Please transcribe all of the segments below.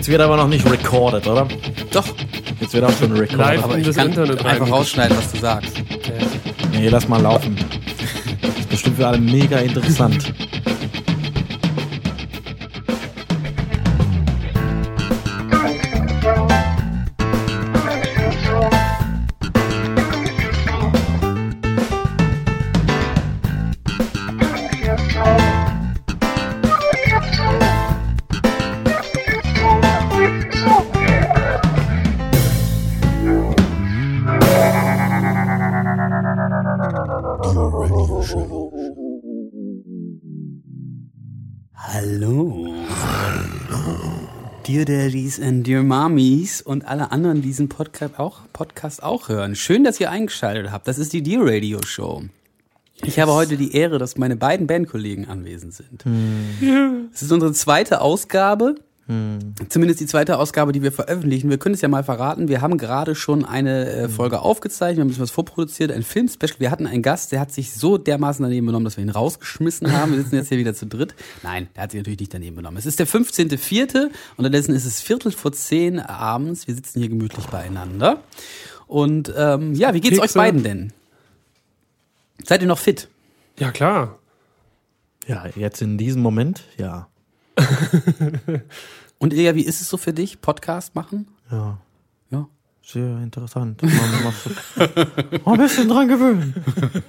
Jetzt wird aber noch nicht recorded, oder? Doch, Jetzt wird auch schon recorded. Live Aber in ich, das kann Internet einfach rein. rausschneiden, was du sagst. nee, lass mal laufen. Das ist bestimmt für alle mega interessant. Daddies and Dear Mommies und alle anderen, die diesen Podcast auch, Podcast auch hören. Schön, dass ihr eingeschaltet habt. Das ist die Dear Radio Show. Ich habe heute die Ehre, dass meine beiden Bandkollegen anwesend sind. Es ist unsere zweite Ausgabe. Zumindest die zweite Ausgabe, die wir veröffentlichen. Wir können es ja mal verraten. Wir haben gerade schon eine äh, Folge aufgezeichnet, wir haben ein bisschen was vorproduziert, ein Filmspecial. Wir hatten einen Gast, der hat sich so dermaßen daneben benommen, dass wir ihn rausgeschmissen haben. Wir sitzen jetzt hier wieder zu dritt. Nein, der hat sich natürlich nicht daneben benommen. Es ist der 15.04. Unterdessen ist es Viertel vor zehn abends. Wir sitzen hier gemütlich beieinander. Und ähm, ja, wie geht's euch Kekse. beiden denn? Seid ihr noch fit? Ja, klar. Ja, jetzt in diesem Moment, ja. Und Ilja, wie ist es so für dich, Podcast machen? Ja, Ja. sehr interessant. Man muss ein bisschen dran gewöhnen.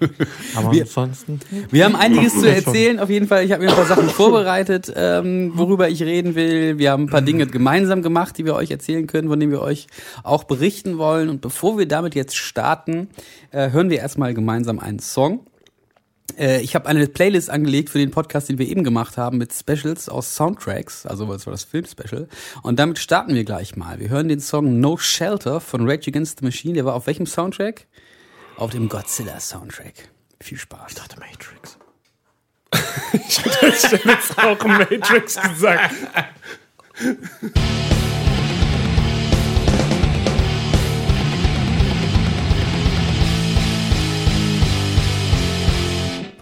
Aber Wir- ansonsten. Wir haben einiges zu erzählen. Auf jeden Fall, ich habe mir ein paar Sachen vorbereitet, ähm, worüber ich reden will. Wir haben ein paar Dinge gemeinsam gemacht, die wir euch erzählen können, von denen wir euch auch berichten wollen. Und bevor wir damit jetzt starten, äh, hören wir erstmal gemeinsam einen Song. Äh, ich habe eine Playlist angelegt für den Podcast, den wir eben gemacht haben, mit Specials aus Soundtracks, also das war das Filmspecial. Und damit starten wir gleich mal. Wir hören den Song No Shelter von Rage Against the Machine. Der war auf welchem Soundtrack? Auf dem Godzilla Soundtrack. Viel Spaß. Ich dachte Matrix. Ich hätte jetzt auch Matrix gesagt.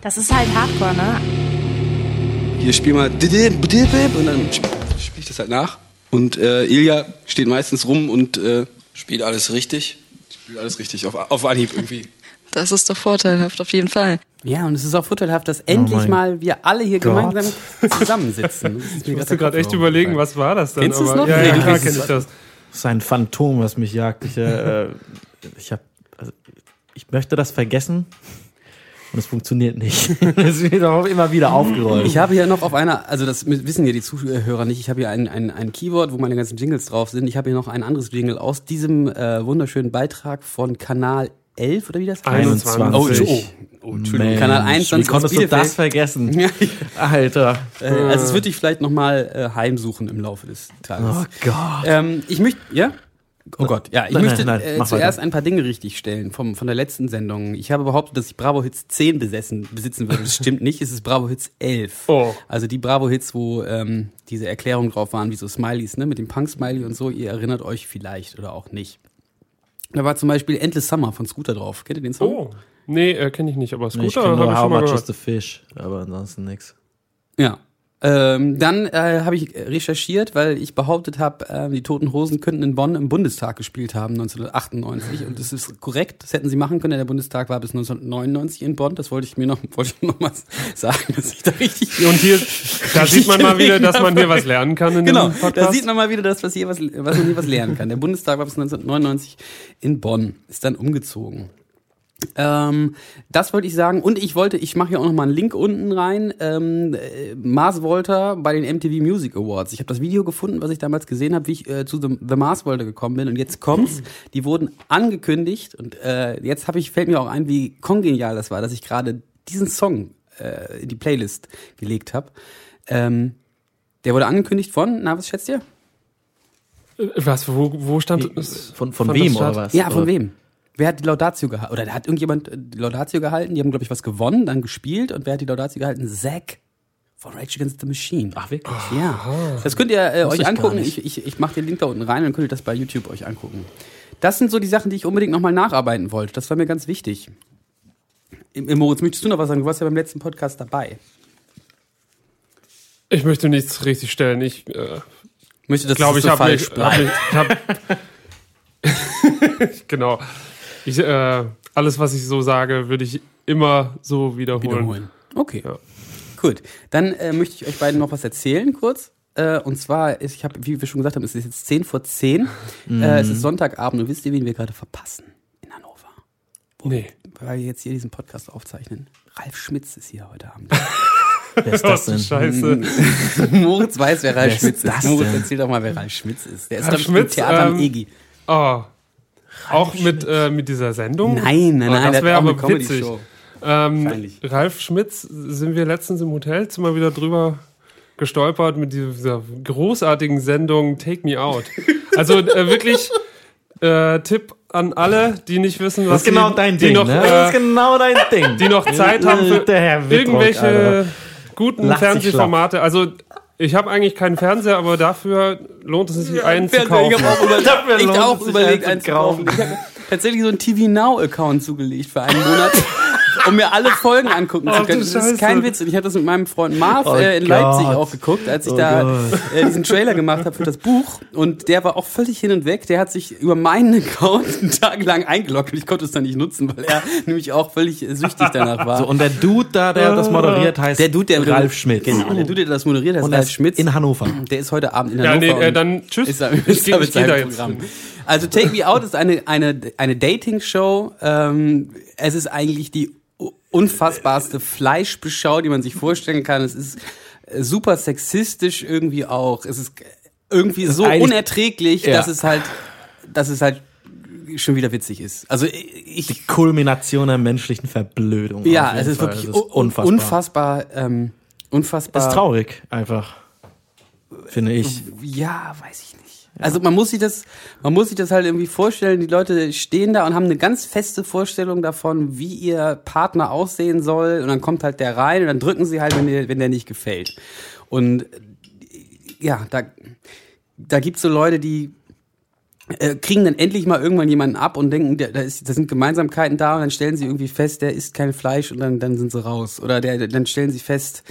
Das ist halt Hardcore, ne? Hier spiel mal und dann spiele ich das halt nach. Und äh, Ilja steht meistens rum und äh, spielt alles richtig. Spielt alles richtig, auf, auf Anhieb irgendwie. Das ist doch vorteilhaft, auf jeden Fall. Ja, und es ist auch vorteilhaft, dass endlich mein mal wir alle hier Gott. gemeinsam zusammensitzen. Ich musste gerade echt überlegen, was war das denn? Kennst du's aber- noch? Ja, ja, du klar kennst kenne es. ich das. Das ist ein Phantom, was mich jagt. Ich, äh, ich habe, also, ich möchte das vergessen und es funktioniert nicht. Es wird auch immer wieder aufgerollt. Ich habe hier noch auf einer, also das wissen ja die Zuhörer nicht, ich habe hier ein, ein, ein Keyboard, wo meine ganzen Jingles drauf sind. Ich habe hier noch ein anderes Jingle aus diesem äh, wunderschönen Beitrag von Kanal 11 oder wie das heißt? 21. Oh, oh, oh, Entschuldigung. Mensch, Kanal 21 Wie konntest du das vergessen? Alter. äh, also es wird dich vielleicht nochmal äh, heimsuchen im Laufe des Tages. Oh Gott. Ähm, ich möchte, ja? Oh Gott, ja, ich Nein, möchte nein, nein, äh, mach zuerst weiter. ein paar Dinge richtig stellen vom, von der letzten Sendung. Ich habe behauptet, dass ich Bravo Hits 10 besessen, besitzen würde. Das stimmt nicht, es ist Bravo Hits 11. Oh. Also die Bravo Hits, wo ähm, diese Erklärungen drauf waren, wie so Smileys, ne, mit dem Punk-Smiley und so. Ihr erinnert euch vielleicht oder auch nicht. Da war zum Beispiel Endless Summer von Scooter drauf. Kennt ihr den Song? Oh. Nee, äh, kenne ich nicht, aber Ich Scooter nur ich How schon mal Much is the Fish, aber ansonsten nix. Ja. Ähm, dann äh, habe ich recherchiert, weil ich behauptet habe, äh, die Toten Hosen könnten in Bonn im Bundestag gespielt haben 1998 und das ist korrekt. Das hätten sie machen können. Der Bundestag war bis 1999 in Bonn. Das wollte ich mir noch, wollte ich noch mal sagen, dass ich da richtig. Und hier, da sieht man mal wieder, dass man hier was lernen kann in Genau, dem Podcast. da sieht man mal wieder, dass was hier was, was man hier was lernen kann. Der Bundestag war bis 1999 in Bonn, ist dann umgezogen. Ähm, das wollte ich sagen. Und ich wollte, ich mache hier auch noch mal einen Link unten rein. Ähm, äh, Mars Volta bei den MTV Music Awards. Ich habe das Video gefunden, was ich damals gesehen habe, wie ich äh, zu The, The Mars Volta gekommen bin. Und jetzt kommt's. Die wurden angekündigt. Und äh, jetzt habe ich, fällt mir auch ein, wie kongenial das war, dass ich gerade diesen Song äh, in die Playlist gelegt habe. Ähm, der wurde angekündigt von, na, was schätzt ihr? Äh, Was, wo, wo stand es? Von, von Fand wem oder was? Ja, von Oder- wem? Wer hat die Laudatio gehalten? Oder hat irgendjemand äh, die Laudatio gehalten? Die haben, glaube ich, was gewonnen, dann gespielt. Und wer hat die Laudatio gehalten? Zack von Rage Against the Machine. Ach, wirklich? Ja. Das könnt ihr äh, euch angucken. Ich, ich, ich mache den Link da unten rein, dann könnt ihr das bei YouTube euch angucken. Das sind so die Sachen, die ich unbedingt nochmal nacharbeiten wollte. Das war mir ganz wichtig. Im, im Moritz, möchtest du noch was sagen? Du warst ja beim letzten Podcast dabei. Ich möchte nichts richtig stellen. Ich, äh, Möchte, dass glaube es ich, so habe falsch mich, hab, genau. Ich, äh, alles, was ich so sage, würde ich immer so wiederholen. wiederholen. Okay. Ja. Gut. Dann äh, möchte ich euch beiden noch was erzählen, kurz. Äh, und zwar, ist, ich habe, wie wir schon gesagt haben, es ist jetzt 10 vor 10. Äh, es ist Sonntagabend und wisst ihr, wen wir gerade verpassen? In Hannover. Nee. Weil wir jetzt hier diesen Podcast aufzeichnen. Ralf Schmitz ist hier heute Abend. Wer ist Was das du denn? Scheiße. Moritz weiß, wer Ralf Wer ist Schmitz ist. das Moritz, erzähl doch mal, wer Ralf Schmitz ist. Der ist, Ralf im Schmitz, Theater am ähm, EGI. Oh. Auch mit, äh, mit dieser Sendung? Nein, nein, Oh, nein, das der wäre aber eine witzig. Ähm. Ralf Schmitz sind wir letztens im Hotelzimmer wieder drüber gestolpert mit dieser großartigen Sendung Take Me Out. Also äh, wirklich äh, Tipp an alle, die nicht wissen, was Das ist genau sie, dein die Ding, noch, ne? äh, das ist genau dein Ding. die noch Zeit haben für irgendwelche Alter. guten Fernsehformate. Also ich habe eigentlich keinen Fernseher, aber dafür lohnt es sich, einen zu kaufen. Ich habe auch, über, ich hab auch überlegt, einen einen zu zu kaufen. Ich habe tatsächlich so einen TV Now Account zugelegt für einen Monat, um mir alle Folgen angucken zu können. Das ist kein Witz. Und ich habe das mit meinem Freund Marv Oh äh, in Gott. Leipzig auch geguckt, als ich Oh da äh, diesen Trailer gemacht habe für das Buch. Und der war auch völlig hin und weg. Der hat sich über meinen Account einen Tag lang eingeloggt und ich konnte es dann nicht nutzen, weil er nämlich auch völlig äh, süchtig danach war. So, und der Dude da, der das moderiert, heißt der Dude, der Ralf Schmitz. Genau, der Dude, der das moderiert, heißt Und Ralf Schmitz. in Hannover. Der ist heute Abend in Ja, Hannover. nee, äh, dann tschüss. ist ich ist ich geh da seinem jetzt. Programm. Also Take Me Out ist eine, eine, eine Dating-Show. Ähm, es ist eigentlich die unfassbarste Fleischbeschau, die man sich vorstellen kann. Es ist äh, super sexistisch irgendwie auch. Es ist irgendwie so unerträglich, Ja. dass es halt, dass es halt schon wieder witzig ist. Also ich, Kulmination der menschlichen Verblödung. ja, es ist Fall. wirklich Es ist unfassbar, unfassbar, ähm, unfassbar. Es ist traurig, einfach. Finde ich. Ja, weiß ich nicht. Also man muss sich das, man muss sich das halt irgendwie vorstellen. Die Leute stehen da und haben eine ganz feste Vorstellung davon, wie ihr Partner aussehen soll. Und dann kommt halt der rein und dann drücken sie halt, wenn der, wenn der nicht gefällt. Und ja, da, da gibt's so Leute, die äh, kriegen dann endlich mal irgendwann jemanden ab und denken, da, ist, da sind Gemeinsamkeiten da und dann stellen sie irgendwie fest, der isst kein Fleisch und dann, dann sind sie raus. Oder der, dann stellen sie fest,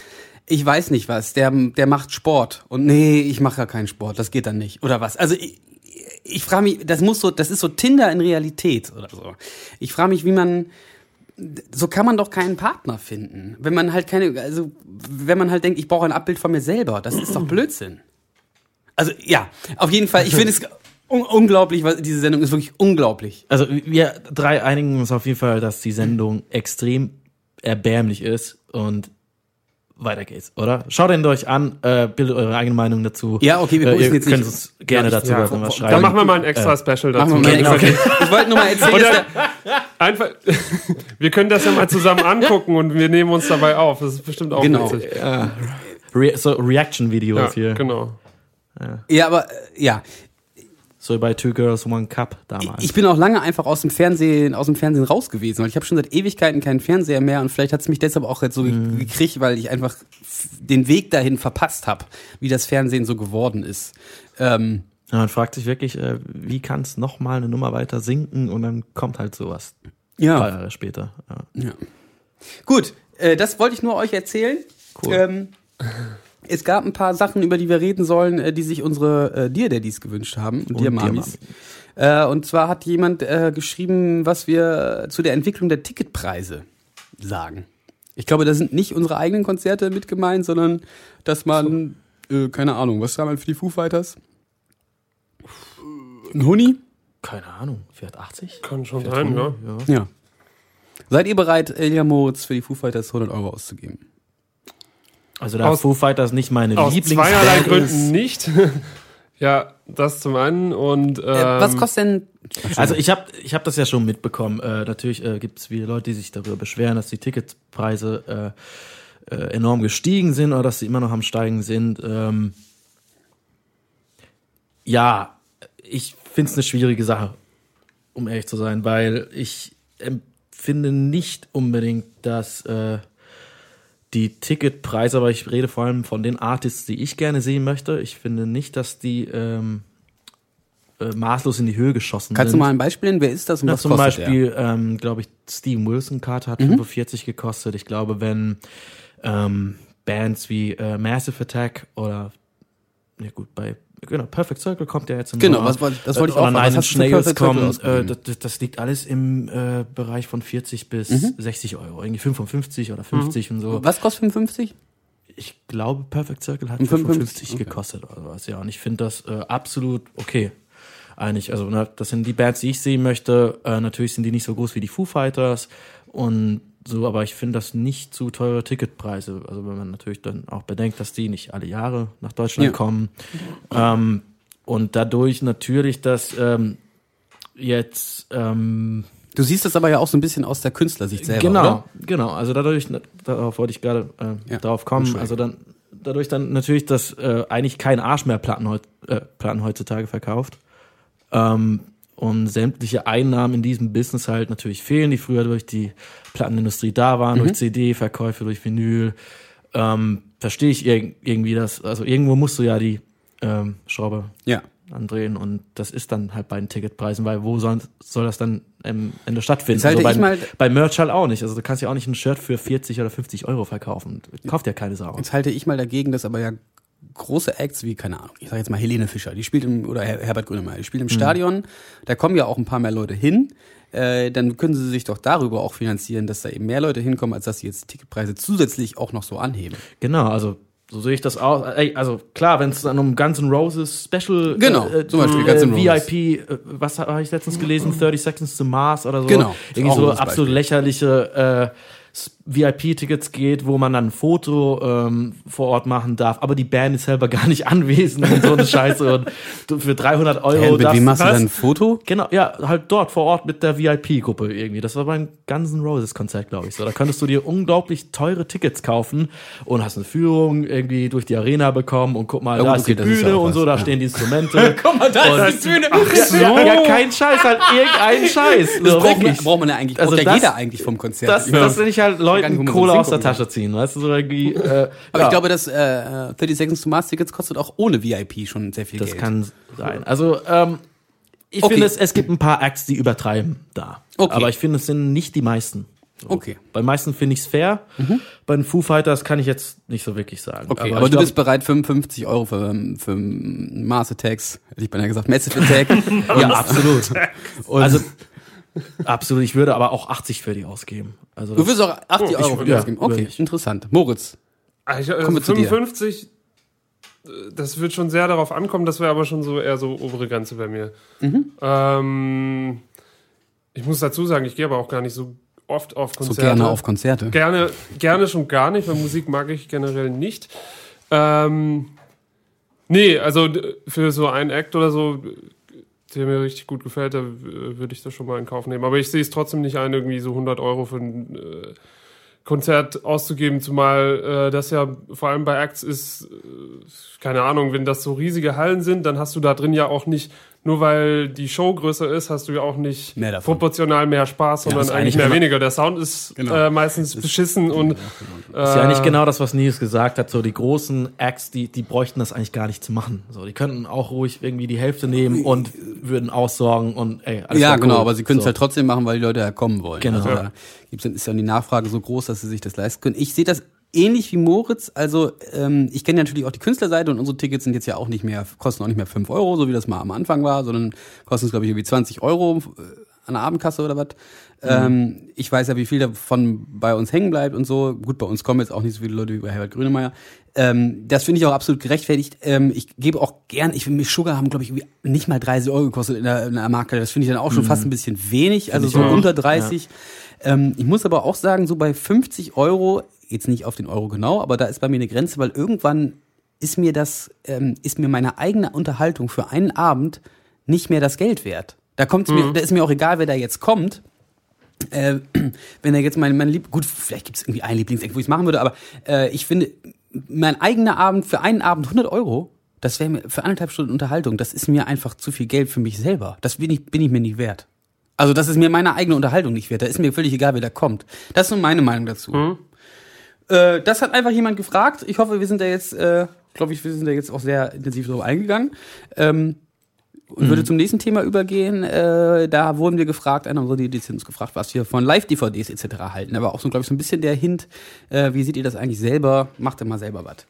ich weiß nicht was, der, der macht Sport und nee, ich mache ja keinen Sport, das geht dann nicht. Oder was? Also ich, ich frage mich, das muss so, das ist so Tinder in Realität oder so. Ich frage mich, wie man, so kann man doch keinen Partner finden. Wenn man halt keine, also wenn man halt denkt, ich brauche ein Abbild von mir selber, das ist doch Blödsinn. Also ja, auf jeden Fall, ich finde es un unglaublich, weil diese Sendung ist wirklich unglaublich. Also wir drei einigen uns auf jeden Fall, dass die Sendung extrem erbärmlich ist und weiter geht's, oder? Schaut ihn euch an, äh, bildet eure eigene Meinung dazu. Ja, okay, wir äh, ihr jetzt könnt nicht- uns gerne Ja, dazu ja, was, schreiben. Da machen wir mal ein extra Special dazu. Genau, extra. Ich wollte nur mal erzählen, der, einfach, wir können das ja mal zusammen angucken und wir nehmen uns dabei auf. Das ist bestimmt auch Genau. witzig. Re so Reaction-Videos Ja, hier. genau. ja, aber äh, ja, So bei Two Girls, One Cup damals. ich bin auch lange einfach aus dem Fernsehen, aus dem Fernsehen raus gewesen, weil ich habe schon seit Ewigkeiten keinen Fernseher mehr und vielleicht hat es mich deshalb auch jetzt so Mhm. gekriegt, weil ich einfach den Weg dahin verpasst habe, wie das Fernsehen so geworden ist. Ähm, ja, man fragt sich wirklich, äh, wie kann es nochmal eine Nummer weiter sinken und dann kommt halt sowas. Ein ja. paar Jahre später. Ja. Ja. Gut, äh, das wollte ich nur euch erzählen. Cool. Ähm, es gab ein paar Sachen, über die wir reden sollen, äh, die sich unsere äh, Dear Daddies gewünscht haben und, Und Dear Mamis. Äh, und zwar hat jemand äh, geschrieben, was wir zu der Entwicklung der Ticketpreise sagen. Ich glaube, da sind nicht unsere eigenen Konzerte mit gemeint, sondern dass man, äh, keine Ahnung, was haben wir für die Foo Fighters? Ein Huni? Keine Ahnung, 480? Kann schon sein, ja. ja. Ja. Seid ihr bereit, Elia Moritz für die Foo Fighters 100 Euro auszugeben? Also da Aus- Foo Fighters nicht meine Aus Lieblingsband zweierlei. Gründen nicht. ja, das zum einen und ähm, Äh, was kostet denn Also ich habe ich hab das ja schon mitbekommen. Äh, natürlich äh, gibt es viele Leute, die sich darüber beschweren, dass die Ticketpreise äh, äh, enorm gestiegen sind oder dass sie immer noch am Steigen sind. Ähm, ja, ich finde es eine schwierige Sache, um ehrlich zu sein, weil ich empfinde nicht unbedingt, dass äh, die Ticketpreise, aber ich rede vor allem von den Artists, die ich gerne sehen möchte. Ich finde nicht, dass die ähm, äh, maßlos in die Höhe geschossen Kannst du sind. mal ein Beispiel nennen? Wer ist das und Ja, was zum kostet Beispiel, ähm, glaube ich, Steven Wilson Karte Mhm. hat 45 gekostet. Ich glaube, wenn ähm, Bands wie äh, Massive Attack oder ja gut, bei genau, Perfect Circle kommt ja jetzt im Genau, was das wollte ich Oder auch. Nine Was Inch hast du für Nails Perfect Circle kommen. Äh, ausgegeben? das, das liegt alles im äh, Bereich von 40 bis Mhm. 60 Euro. Irgendwie 55 oder 50 und so. Was kostet 55? Ich glaube, Perfect Circle hat 55, 55 okay. gekostet oder was. Ja, und ich finde das äh, absolut okay. Eigentlich, also ne, das sind die Bands, die ich sehen möchte. Äh, natürlich sind die nicht so groß wie die Foo Fighters und so, aber ich finde das nicht zu teure Ticketpreise. Also wenn man natürlich dann auch bedenkt, dass die nicht alle Jahre nach Deutschland Ja. kommen. Ähm, und dadurch natürlich, dass ähm, jetzt ähm, Du siehst das aber ja auch so ein bisschen aus der Künstlersicht selber, genau, oder? genau. Also dadurch, darauf wollte ich gerade äh, Ja, darauf kommen. Also dann dadurch dann natürlich, dass äh, eigentlich kein Arsch mehr Platten, heut, äh, Platten heutzutage verkauft. Ähm, und sämtliche Einnahmen in diesem Business halt natürlich fehlen, die früher durch die Plattenindustrie da waren, Mhm. durch CD-Verkäufe, durch Vinyl. Ähm, verstehe ich irg irgendwie das. Also irgendwo musst du ja die ähm, Schraube Ja. andrehen und das ist dann halt bei den Ticketpreisen, weil wo soll, soll das dann am Ende stattfinden? Jetzt halte bei, ich mal- bei Merch halt auch nicht. Also du kannst ja auch nicht ein Shirt für 40 oder 50 Euro verkaufen. Kauft ja keine Sau. Jetzt halte ich mal dagegen, dass aber ja große Acts wie, keine Ahnung, ich sage jetzt mal Helene Fischer, die spielt im, oder Her- Herbert Grönemeyer, die spielt im Stadion, da kommen ja auch ein paar mehr Leute hin, äh, dann können sie sich doch darüber auch finanzieren, dass da eben mehr Leute hinkommen, als dass sie jetzt Ticketpreise zusätzlich auch noch so anheben. Genau, also so sehe ich das auch. Ey, also klar, wenn es dann um Guns N' Roses Special Genau, äh, zum Beispiel äh, Guns N' Roses. VIP, äh, was habe ich letztens gelesen? 30 Seconds to Mars oder so. Genau, Irgendwie so absolut lächerliche äh, VIP-Tickets geht, wo man dann ein Foto ähm, vor Ort machen darf, aber die Band ist selber gar nicht anwesend und so eine Scheiße und du für 300 Euro mit darfst- wem machst du was? dann ein Foto? Genau, ja, halt dort vor Ort mit der VIP-Gruppe irgendwie. Das war beim Guns N' Roses Konzert, glaube ich. So, da könntest du dir unglaublich teure Tickets kaufen und hast eine Führung irgendwie durch die Arena bekommen und guck mal, Ja, da gut, ist die okay, das ist Bühne ja auch und so, da ja. stehen die Instrumente. Guck mal, da Und- ist die Bühne. ja, ja, kein Scheiß, halt irgendein Scheiß. Das So, braucht man, braucht man ja eigentlich, Also braucht ja das- jeder eigentlich vom Konzert. Das, das will ich halt Leuten Kohle aus der Tasche ziehen, weißt du, so irgendwie. Äh, Aber ja, ich glaube, dass äh, 30 Seconds to Mars Tickets kostet auch ohne VIP schon sehr viel das Geld. kann sein. Also, ähm, ich Okay. finde, es, es gibt ein paar Acts, die übertreiben da. Okay. Aber ich finde, es sind nicht die meisten. So. Okay. Mhm. Bei meisten finde ich es fair. Bei den Foo Fighters kann ich jetzt nicht so wirklich sagen. Okay, aber, ich du glaub, bist bereit, 55 Euro für, für Mars Attacks, hätte ich beinahe gesagt, Massive Attack. ja, absolut. also, absolut. Ich würde aber auch 80 für die ausgeben. Also, Du wirst auch 80 Euro für die ja, ausgeben. Okay, interessant. Moritz. Ah, Kommen also wir zu dir. 55, äh, das wird schon sehr darauf ankommen, das wäre aber schon so eher so obere Grenze bei mir. Mhm. Ähm, ich muss dazu sagen, ich gehe aber auch gar nicht so oft auf So Konzerte. gerne auf Konzerte. Gerne, gerne schon gar nicht, weil Musik mag ich generell nicht. Ähm, nee, also für so einen Act oder so, der mir richtig gut gefällt, da würde ich das schon mal in Kauf nehmen. Aber ich sehe es trotzdem nicht ein, irgendwie so 100 Euro für ein äh, Konzert auszugeben, zumal äh, das ja vor allem bei Acts ist, äh, keine Ahnung, wenn das so riesige Hallen sind, dann hast du da drin ja auch nicht, nur weil die Show größer ist, hast du ja auch nicht Mehr proportional mehr Spaß, sondern ist eigentlich eigentlich mehr weniger. Der Sound ist Genau. äh, meistens beschissen und ist ja eigentlich genau das, was Nils gesagt hat. So die großen Acts, die, die bräuchten das eigentlich gar nicht zu machen. So, die könnten auch ruhig irgendwie die Hälfte nehmen und würden aussorgen und ey, alles Ja, genau, cool. aber sie können es so. halt trotzdem machen, weil die Leute ja kommen wollen. Genau. Also dann, ist dann die Nachfrage so groß, dass sie sich das leisten können. Ich sehe das ähnlich wie Moritz. Also ähm, ich kenne ja natürlich auch die Künstlerseite und unsere Tickets sind jetzt ja auch nicht mehr, kosten auch nicht mehr 5 Euro, so wie das mal am Anfang war, sondern kosten es, glaube ich, irgendwie 20 Euro äh, an der Abendkasse oder was. Ähm, ich weiß ja, wie viel davon bei uns hängen bleibt und so. Gut, bei uns kommen jetzt auch nicht so viele Leute wie bei Herbert Grönemeyer. Ähm, das finde ich auch absolut gerechtfertigt. Ähm, ich gebe auch gern, ich finde, Sugar haben, glaube ich, irgendwie nicht mal 30 Euro gekostet in der, in der Marke. Das finde ich dann auch schon fast ein bisschen wenig, also so auch. unter 30. Ähm, ich muss aber auch sagen, so bei 50 Euro, jetzt nicht auf den Euro genau, aber da ist bei mir eine Grenze, weil irgendwann ist mir das, ähm, ist mir meine eigene Unterhaltung für einen Abend nicht mehr das Geld wert. Da kommt's mir, da ist mir auch egal, wer da jetzt kommt. Äh, wenn er jetzt mein, mein Lieb, gut, vielleicht gibt's irgendwie einen Lieblingseck, wo ich es machen würde, aber äh, ich finde, mein eigener Abend für einen Abend 100 Euro, das wäre mir für anderthalb Stunden Unterhaltung, das ist mir einfach zu viel Geld für mich selber. Das bin ich, bin ich mir nicht wert. Also das ist mir meine eigene Unterhaltung nicht wert. Da ist mir völlig egal, wer da kommt. Das ist nur meine Meinung dazu. Äh, das hat einfach jemand gefragt. Ich hoffe, wir sind da jetzt, äh, glaube ich, wir sind da jetzt auch sehr intensiv drauf eingegangen. Ähm, und würde zum nächsten Thema übergehen. Äh, da wurden wir gefragt, einer unserer uns gefragt, was wir von Live-DVDs etc. halten. Aber auch so, glaube ich, so ein bisschen der Hint, äh, wie seht ihr das eigentlich selber? Macht ihr mal selber was.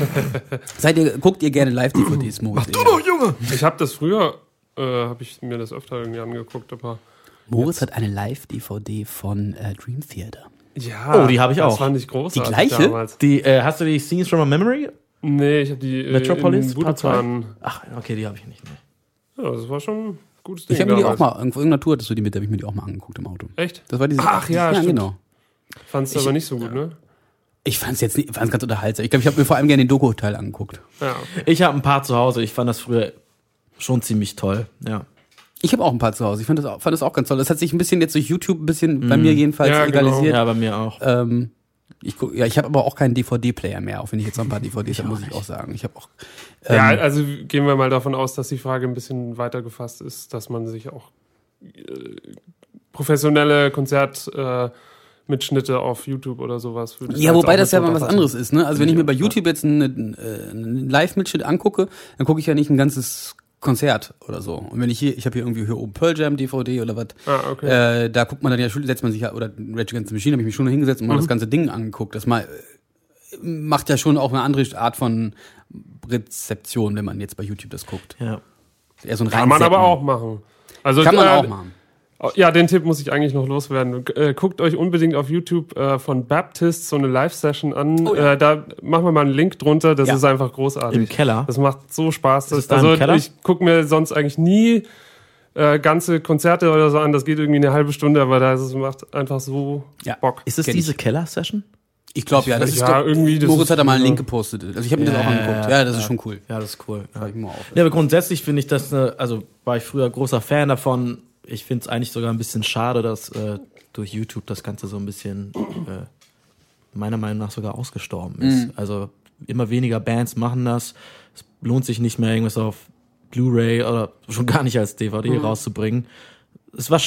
Seid ihr, guckt ihr gerne Live-DVDs, Moritz? Junge! Ich habe das früher, äh, habe ich mir das öfter irgendwie angeguckt, aber Moritz hat eine Live-DVD von äh, Dream Theater. Ja. Oh, die habe ich auch. Das fand ich großartig Die gleiche? damals. Die, äh, hast du die Scenes from a Memory? Nee, ich habe die äh, Metropolis, in Part zwei? Budokan. Ach, okay, die habe ich nicht. Nee. Ja, das war schon ein gutes Ding Ich habe mir die auch mal, irgendwo irgendeiner Tour hattest du die mit, da habe ich mir die auch mal angeguckt im Auto. Echt? Das war diese. Ach ja, ja stimmt. genau. Fandst du aber nicht so gut, ne? Ich fand es jetzt nicht, fand's ganz unterhaltsam. Ich glaube, ich habe mir vor allem gerne den Doku-Teil angeguckt. Ja. Ich habe ein paar zu Hause. Ich fand das früher schon ziemlich toll. Ja. Ich habe auch ein paar zu Hause. Ich fand das, auch, fand das auch ganz toll. Das hat sich ein bisschen jetzt durch YouTube ein bisschen bei mir jedenfalls Ja, genau. egalisiert. Ja, bei mir auch. Ähm, ich guck, ja, ich habe aber auch keinen DVD-Player mehr, auch wenn ich jetzt noch ein paar DVDs habe, muss ich auch sagen. Ich habe auch. Ähm, ja, also gehen wir mal davon aus, dass die Frage ein bisschen weiter gefasst ist, dass man sich auch äh, professionelle Konzertmitschnitte äh, Mitschnitte auf YouTube oder sowas Ja, wobei das ja mal was anderes ist, ne? Also wenn ich mir bei YouTube jetzt einen, äh, einen Live-Mitschnitt angucke, dann gucke ich ja nicht ein ganzes Konzert oder so. Und wenn ich hier, ich habe hier irgendwie hier oben Pearl Jam DVD oder was, Ah, okay. äh, da guckt man dann ja schon, setzt man sich ja, oder Rage Against the Machine habe ich mich schon hingesetzt und mal Mhm. das ganze Ding angeguckt. Das mal äh, macht ja schon auch eine andere Art von Rezeption, wenn man jetzt bei YouTube das guckt. Ja. Eher so ein Kann man aber auch machen. Also, Kann man äh, auch machen. Ja, den Tipp muss ich eigentlich noch loswerden. Äh, guckt euch unbedingt auf YouTube äh, von Baptist so eine Live-Session an. äh, da machen wir mal einen Link drunter. Das Ja. ist einfach großartig. Im Keller? Das macht so Spaß. Das, da im also Keller? ich gucke mir sonst eigentlich nie äh, ganze Konzerte oder so an. Das geht irgendwie eine halbe Stunde, aber da ist es macht einfach so Ja. Bock. Ist es Kenn diese Keller-Session? Ich glaube ja, das ist Ja, irgendwie, das Moritz ist hat da mal einen Link gepostet. Also ich habe mir das auch angeguckt. Ja, das ist schon cool. Ja, das ist cool. Ja. Ja, aber grundsätzlich finde ich das, eine, also war ich früher großer Fan davon. Ich finde es eigentlich sogar ein bisschen schade, dass äh, durch YouTube das Ganze so ein bisschen äh, meiner Meinung nach sogar ausgestorben ist. Also immer weniger Bands machen das. Es lohnt sich nicht mehr, irgendwas auf Blu-ray oder schon gar nicht als DVD rauszubringen. Es war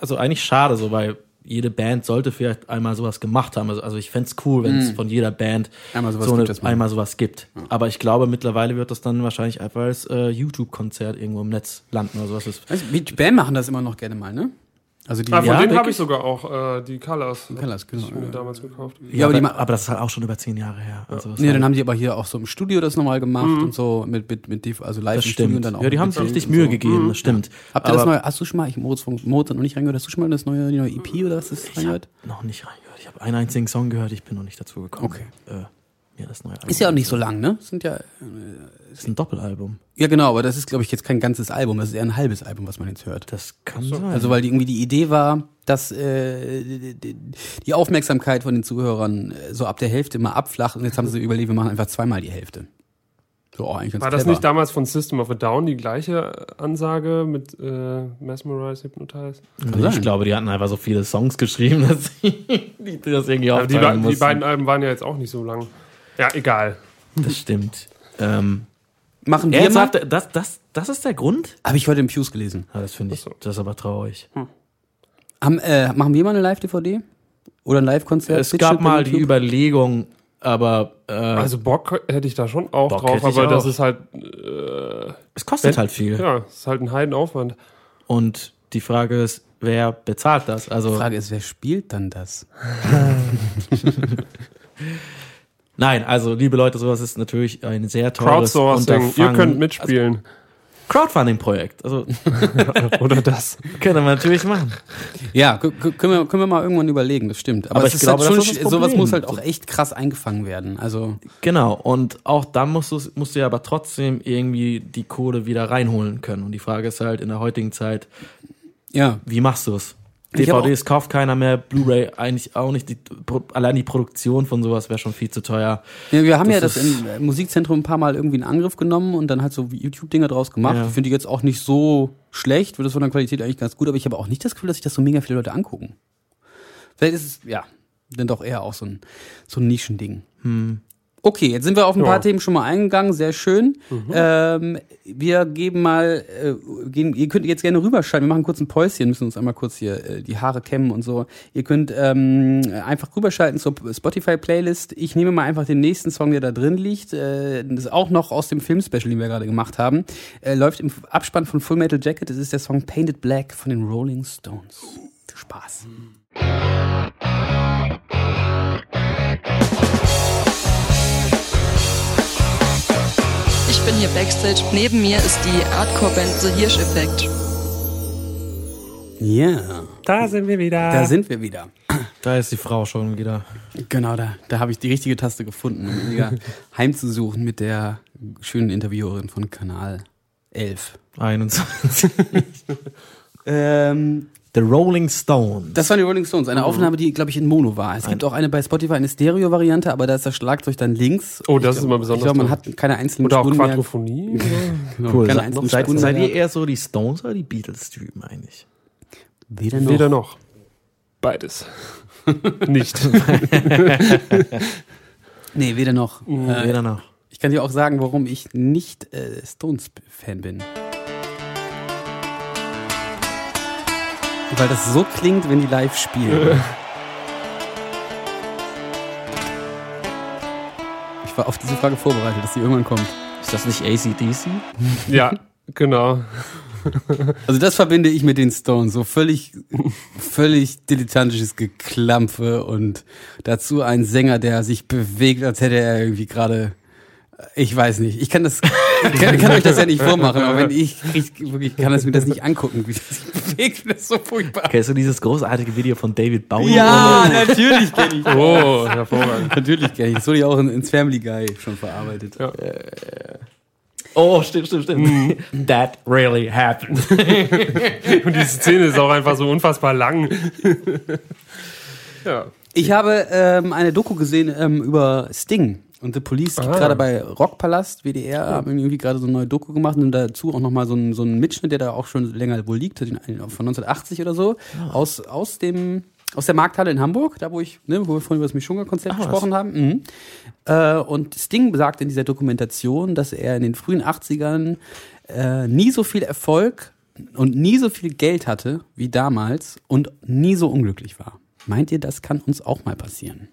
also eigentlich schade so, weil jede Band sollte vielleicht einmal sowas gemacht haben. Also, also ich fänd's cool, wenn es von jeder Band Einmal sowas so eine, gibt einmal sowas gibt. Aber ich glaube, mittlerweile wird das dann wahrscheinlich einfach als äh, YouTube-Konzert irgendwo im Netz landen oder sowas. Du, Beach Band machen das immer noch gerne mal, ne? Also die Ah, von Ja, denen habe ich sogar auch äh, die Colors. Colors, genau, Ich mir ja. damals gekauft. Ja, aber die aber, aber das ist halt auch schon über zehn Jahre her. Also das Nee, war- dann haben die aber hier auch so im Studio das nochmal gemacht und so mit, mit, mit also live das im Studio stimmt. und dann auch ja, die haben sich richtig Mühe so. gegeben, das stimmt. Habt ihr das Aber neue, hast du schon mal, ich Moritz von Moritz noch nicht reingehört, hast du schon mal das neue, die neue EP oder was ist Ich reingehört? habe noch nicht reingehört. Ich habe einen einzigen Song gehört, ich bin noch nicht dazu gekommen. Okay. Äh, mir das neue Album Ist ja auch nicht so lang, ne? Das sind ja, ist ein Doppelalbum. ja genau, aber das ist glaube ich jetzt kein ganzes Album, das ist eher ein halbes Album, was man jetzt hört. Das kann sein. Also weil die, irgendwie die Idee war, dass äh, die- die- die Aufmerksamkeit von den Zuhörern äh, so ab der Hälfte mal abflacht und jetzt haben sie überlegt, wir machen einfach zweimal die Hälfte. So, oh, eigentlich ganz War das clever. nicht damals von System of a Down die gleiche Ansage mit äh, Mesmerize, Hypnotize? Sein. ich glaube, die hatten einfach so viele Songs geschrieben, dass sie die das irgendwie die, aufteilen die mussten. beiden Alben waren ja jetzt auch nicht so lang. Ja, egal. Das stimmt. Ähm, Machen wir er mal. sagte, das, das, das ist der Grund? Habe ich heute im Pews gelesen. Ja, das finde ich, das ist aber traurig. Haben, äh, machen wir mal eine Live-DVD? Oder ein Live-Konzert? Es gab mal die? Überlegung, aber äh, Also Bock hätte ich da schon auch Bock drauf, aber das auch. ist halt, äh, es kostet wenn- halt viel. ja, es ist halt ein Heidenaufwand. Und die Frage ist, wer bezahlt das? Also Die Frage ist, wer spielt dann das? nein, also liebe Leute, sowas ist natürlich ein sehr teures Crowdsourcing, ihr könnt mitspielen. Crowdfunding-Projekt, also Oder das. können wir natürlich machen. Ja, können wir, können wir mal irgendwann überlegen, das stimmt. Aber, Aber es ich ist glaube, halt das schon, ist das sowas muss halt auch echt krass eingefangen werden. Also, Genau, und auch dann musst du, musst du ja aber trotzdem irgendwie die Kohle wieder reinholen können. Und die Frage ist halt in der heutigen Zeit, ja. wie machst du es? DVDs kauft keiner mehr, Blu-ray eigentlich auch nicht. Die, allein die Produktion von sowas wäre schon viel zu teuer. ja wir haben Das ja das im Musikzentrum ein paar Mal irgendwie in Angriff genommen und dann halt so YouTube-Dinger draus gemacht. Ja. Ich finde die jetzt auch nicht so schlecht, wird das von der Qualität eigentlich ganz gut, aber ich habe auch nicht das Gefühl, dass sich das so mega viele Leute angucken. Vielleicht ist es, ja, dann doch eher auch so ein, so ein Nischending. Hm. Okay, jetzt sind wir auf ein Ja. paar Themen schon mal eingegangen, sehr schön. Ähm, wir geben mal, äh, gehen, ihr könnt jetzt gerne rüberschalten, wir machen kurz ein Päuschen, müssen uns einmal kurz hier äh, die Haare kämmen und so. Ihr könnt ähm, einfach rüberschalten zur Spotify-Playlist. Ich nehme mal einfach den nächsten Song, der da drin liegt. Äh, das ist auch noch aus dem Film-Special, den wir gerade gemacht haben. Äh, läuft im Abspann von Full Metal Jacket. Das ist der Song Painted Black von den Rolling Stones. Viel Spaß. Ich bin hier backstage. Neben mir ist die Hardcore-Band The Hirsch Effect. Ja, Da sind wir wieder. da sind wir wieder. Da ist die Frau schon wieder. Genau, da, da habe ich die richtige Taste gefunden, um wieder heimzusuchen mit der schönen Interviewerin von Kanal 11. 21. Ähm, The Rolling Stones. das waren die Rolling Stones, eine Aufnahme, die, glaube ich, in Mono war. Es gibt auch eine bei Spotify, eine Stereo-Variante, aber da ist das Schlagzeug dann links. Oh, das Ich ist immer besonders Ich glaube, man hat keine einzelnen Oder auch Spuren mehr. Quadrophonie. Genau, cool. keine einzelnen Seid, Spuren seid mehr. ihr eher so die Stones oder die Beatles-Typen eigentlich? Weder noch. Weder noch. Beides. Nicht. Nee, weder noch. Äh, Weder noch. ich kann dir auch sagen, warum ich nicht äh, Stones-Fan bin. Weil das so klingt, wenn die live spielen. Ich war auf diese Frage vorbereitet, dass die irgendwann kommt. Ist das nicht ACDC? ja, genau. Also das verbinde ich mit den Stones. So völlig, völlig dilettantisches Geklampfe und dazu ein Sänger, der sich bewegt, als hätte er irgendwie gerade, ich weiß nicht. Ich kann das, ich kann, kann euch das ja nicht vormachen, aber wenn ich, ich wirklich kann das mir das nicht angucken, wie das sich bewegt. Das ist so furchtbar. Kennst du dieses großartige Video von David Bowie? Ja, natürlich kenne ich. Oh, hervorragend. Natürlich kenne ich. Das wurde ja auch in- ins Family Guy schon verarbeitet. Ja. Oh, stimmt, stimmt, stimmt. That really happened. Und die Szene ist auch einfach so unfassbar lang. ja. Ich habe ähm, eine Doku gesehen ähm, über Sting und The Police, die Ah. gerade bei Rockpalast, WDR, haben irgendwie gerade so eine neue Doku gemacht und dazu auch nochmal so ein, so Mitschnitt, der da auch schon länger wohl liegt, von 1980 oder so, aus, aus dem aus der Markthalle in Hamburg, da wo ich, ne, wo wir vorhin über das Mischunga-Konzept Ah, was. gesprochen haben. Mhm. Äh, und Sting besagt in dieser Dokumentation, dass er in den frühen 80ern äh, nie so viel Erfolg und nie so viel Geld hatte wie damals und nie so unglücklich war. Meint ihr, das kann uns auch mal passieren?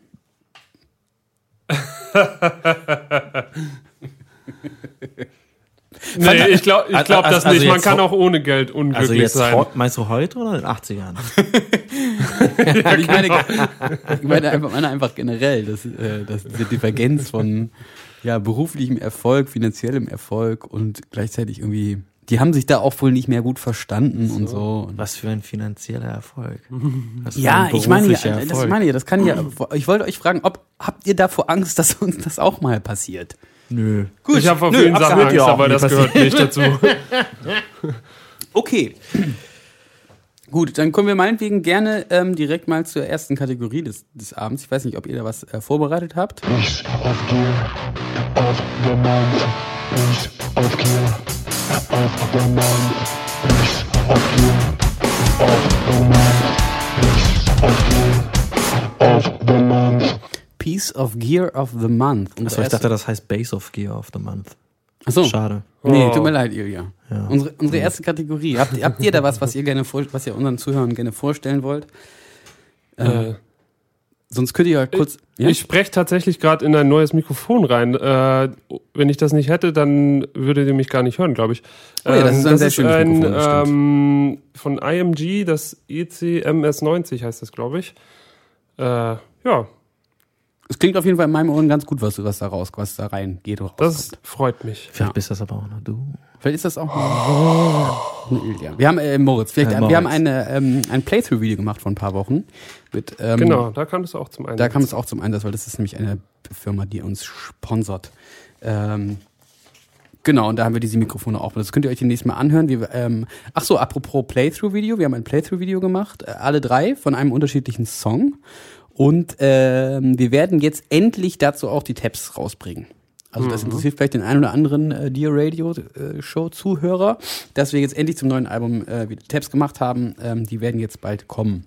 Nee, ich glaube ich glaub Also- das also nicht. Man kann auch ohne Geld unglücklich Also jetzt, sein. meinst du heute oder in den 80ern? ich, meine, ich meine einfach, meine einfach generell, dass, äh, dass diese Divergenz von ja, beruflichem Erfolg, finanziellem Erfolg und gleichzeitig irgendwie, die haben sich da auch wohl nicht mehr gut verstanden und so. Und Was für ein finanzieller Erfolg. Ja, ein ich meine, ja, das meine ich, das kann ja, ich wollte euch fragen, ob, habt ihr davor Angst, dass uns das auch mal passiert? Nö. Gut, ich habe auf nö, jeden Sachen Angst, aber das passiert. gehört nicht dazu. Okay. Gut, dann kommen wir meinetwegen gerne ähm, direkt mal zur ersten Kategorie des, des Abends. Ich weiß nicht, ob ihr da was äh, vorbereitet habt. Nicht auf aufgehen, auf der Mann. Nicht auf der Piece of Gear of the Month. Und Achso, ich dachte, das heißt Base of Gear of the Month. Achso. Schade. Nee, Oh. tut mir leid, Ilja. Ja. Unsere, unsere erste Kategorie. Habt, habt ihr da was, was ihr gerne vor, was ihr unseren Zuhörern gerne vorstellen wollt? Äh, Äh, sonst könnt ihr ja kurz. Ja? Ich spreche tatsächlich gerade in ein neues Mikrofon rein. Äh, wenn ich das nicht hätte, dann würdet ihr mich gar nicht hören, glaube ich. Oh ja, das ist ein sehr schönes ein, Mikrofon, das ähm, von IMG, das E ECMS90 heißt das, glaube ich. Äh, ja, es klingt auf jeden Fall in meinem Ohren ganz gut, was, was da raus, was da rein geht. und das rauskommt. freut mich. Vielleicht Ja. bist das aber auch noch du. Vielleicht ist das auch ein Ilja. Wir haben äh, Moritz, vielleicht, Äh, wir Moritz. haben eine, ähm, ein Playthrough-Video gemacht vor ein paar Wochen. Mit, ähm, Genau, da kam es auch zum Einsatz. Da kam es auch zum Einsatz, weil das ist nämlich eine Firma, die uns sponsert. Ähm, genau, und da haben wir diese Mikrofone auch. Das könnt ihr euch demnächst mal anhören. Wir, ähm, ach so, apropos Playthrough-Video. Wir haben ein Playthrough-Video gemacht, äh, alle drei von einem unterschiedlichen Song. Und ähm, wir werden jetzt endlich dazu auch die Tabs rausbringen. Also das interessiert vielleicht den einen oder anderen äh, Dear Radio äh, Show Zuhörer, dass wir jetzt endlich zum neuen Album äh, wieder Tabs gemacht haben. Ähm, die werden jetzt bald kommen.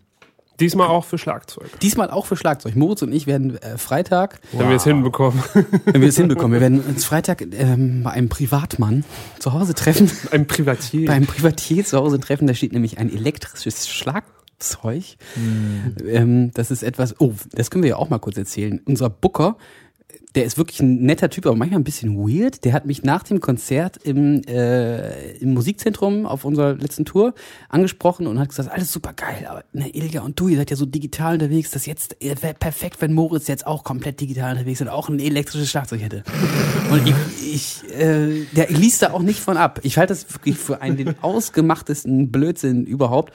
Diesmal auch für Schlagzeug. Diesmal auch für Schlagzeug. Moritz und ich werden äh, Freitag, Wenn wir es hinbekommen. wenn wir es hinbekommen, wir werden uns Freitag ähm, bei einem Privatmann zu Hause treffen. Ein Privatier. bei einem Privatier zu Hause treffen. Da steht nämlich ein elektrisches Schlagzeug. Ähm, das ist etwas, oh, das können wir ja auch mal kurz erzählen. Unser Booker, der ist wirklich ein netter Typ, aber manchmal ein bisschen weird. Der hat mich nach dem Konzert im, äh, im Musikzentrum auf unserer letzten Tour angesprochen und hat gesagt, alles super geil, aber ne, Ilga und du, ihr seid ja so digital unterwegs, das jetzt wäre perfekt, wenn Moritz jetzt auch komplett digital unterwegs und auch ein elektrisches Schlagzeug hätte. Und ich, ich äh, der ließ da auch nicht von ab. Ich halte das wirklich für einen den ausgemachtesten Blödsinn überhaupt.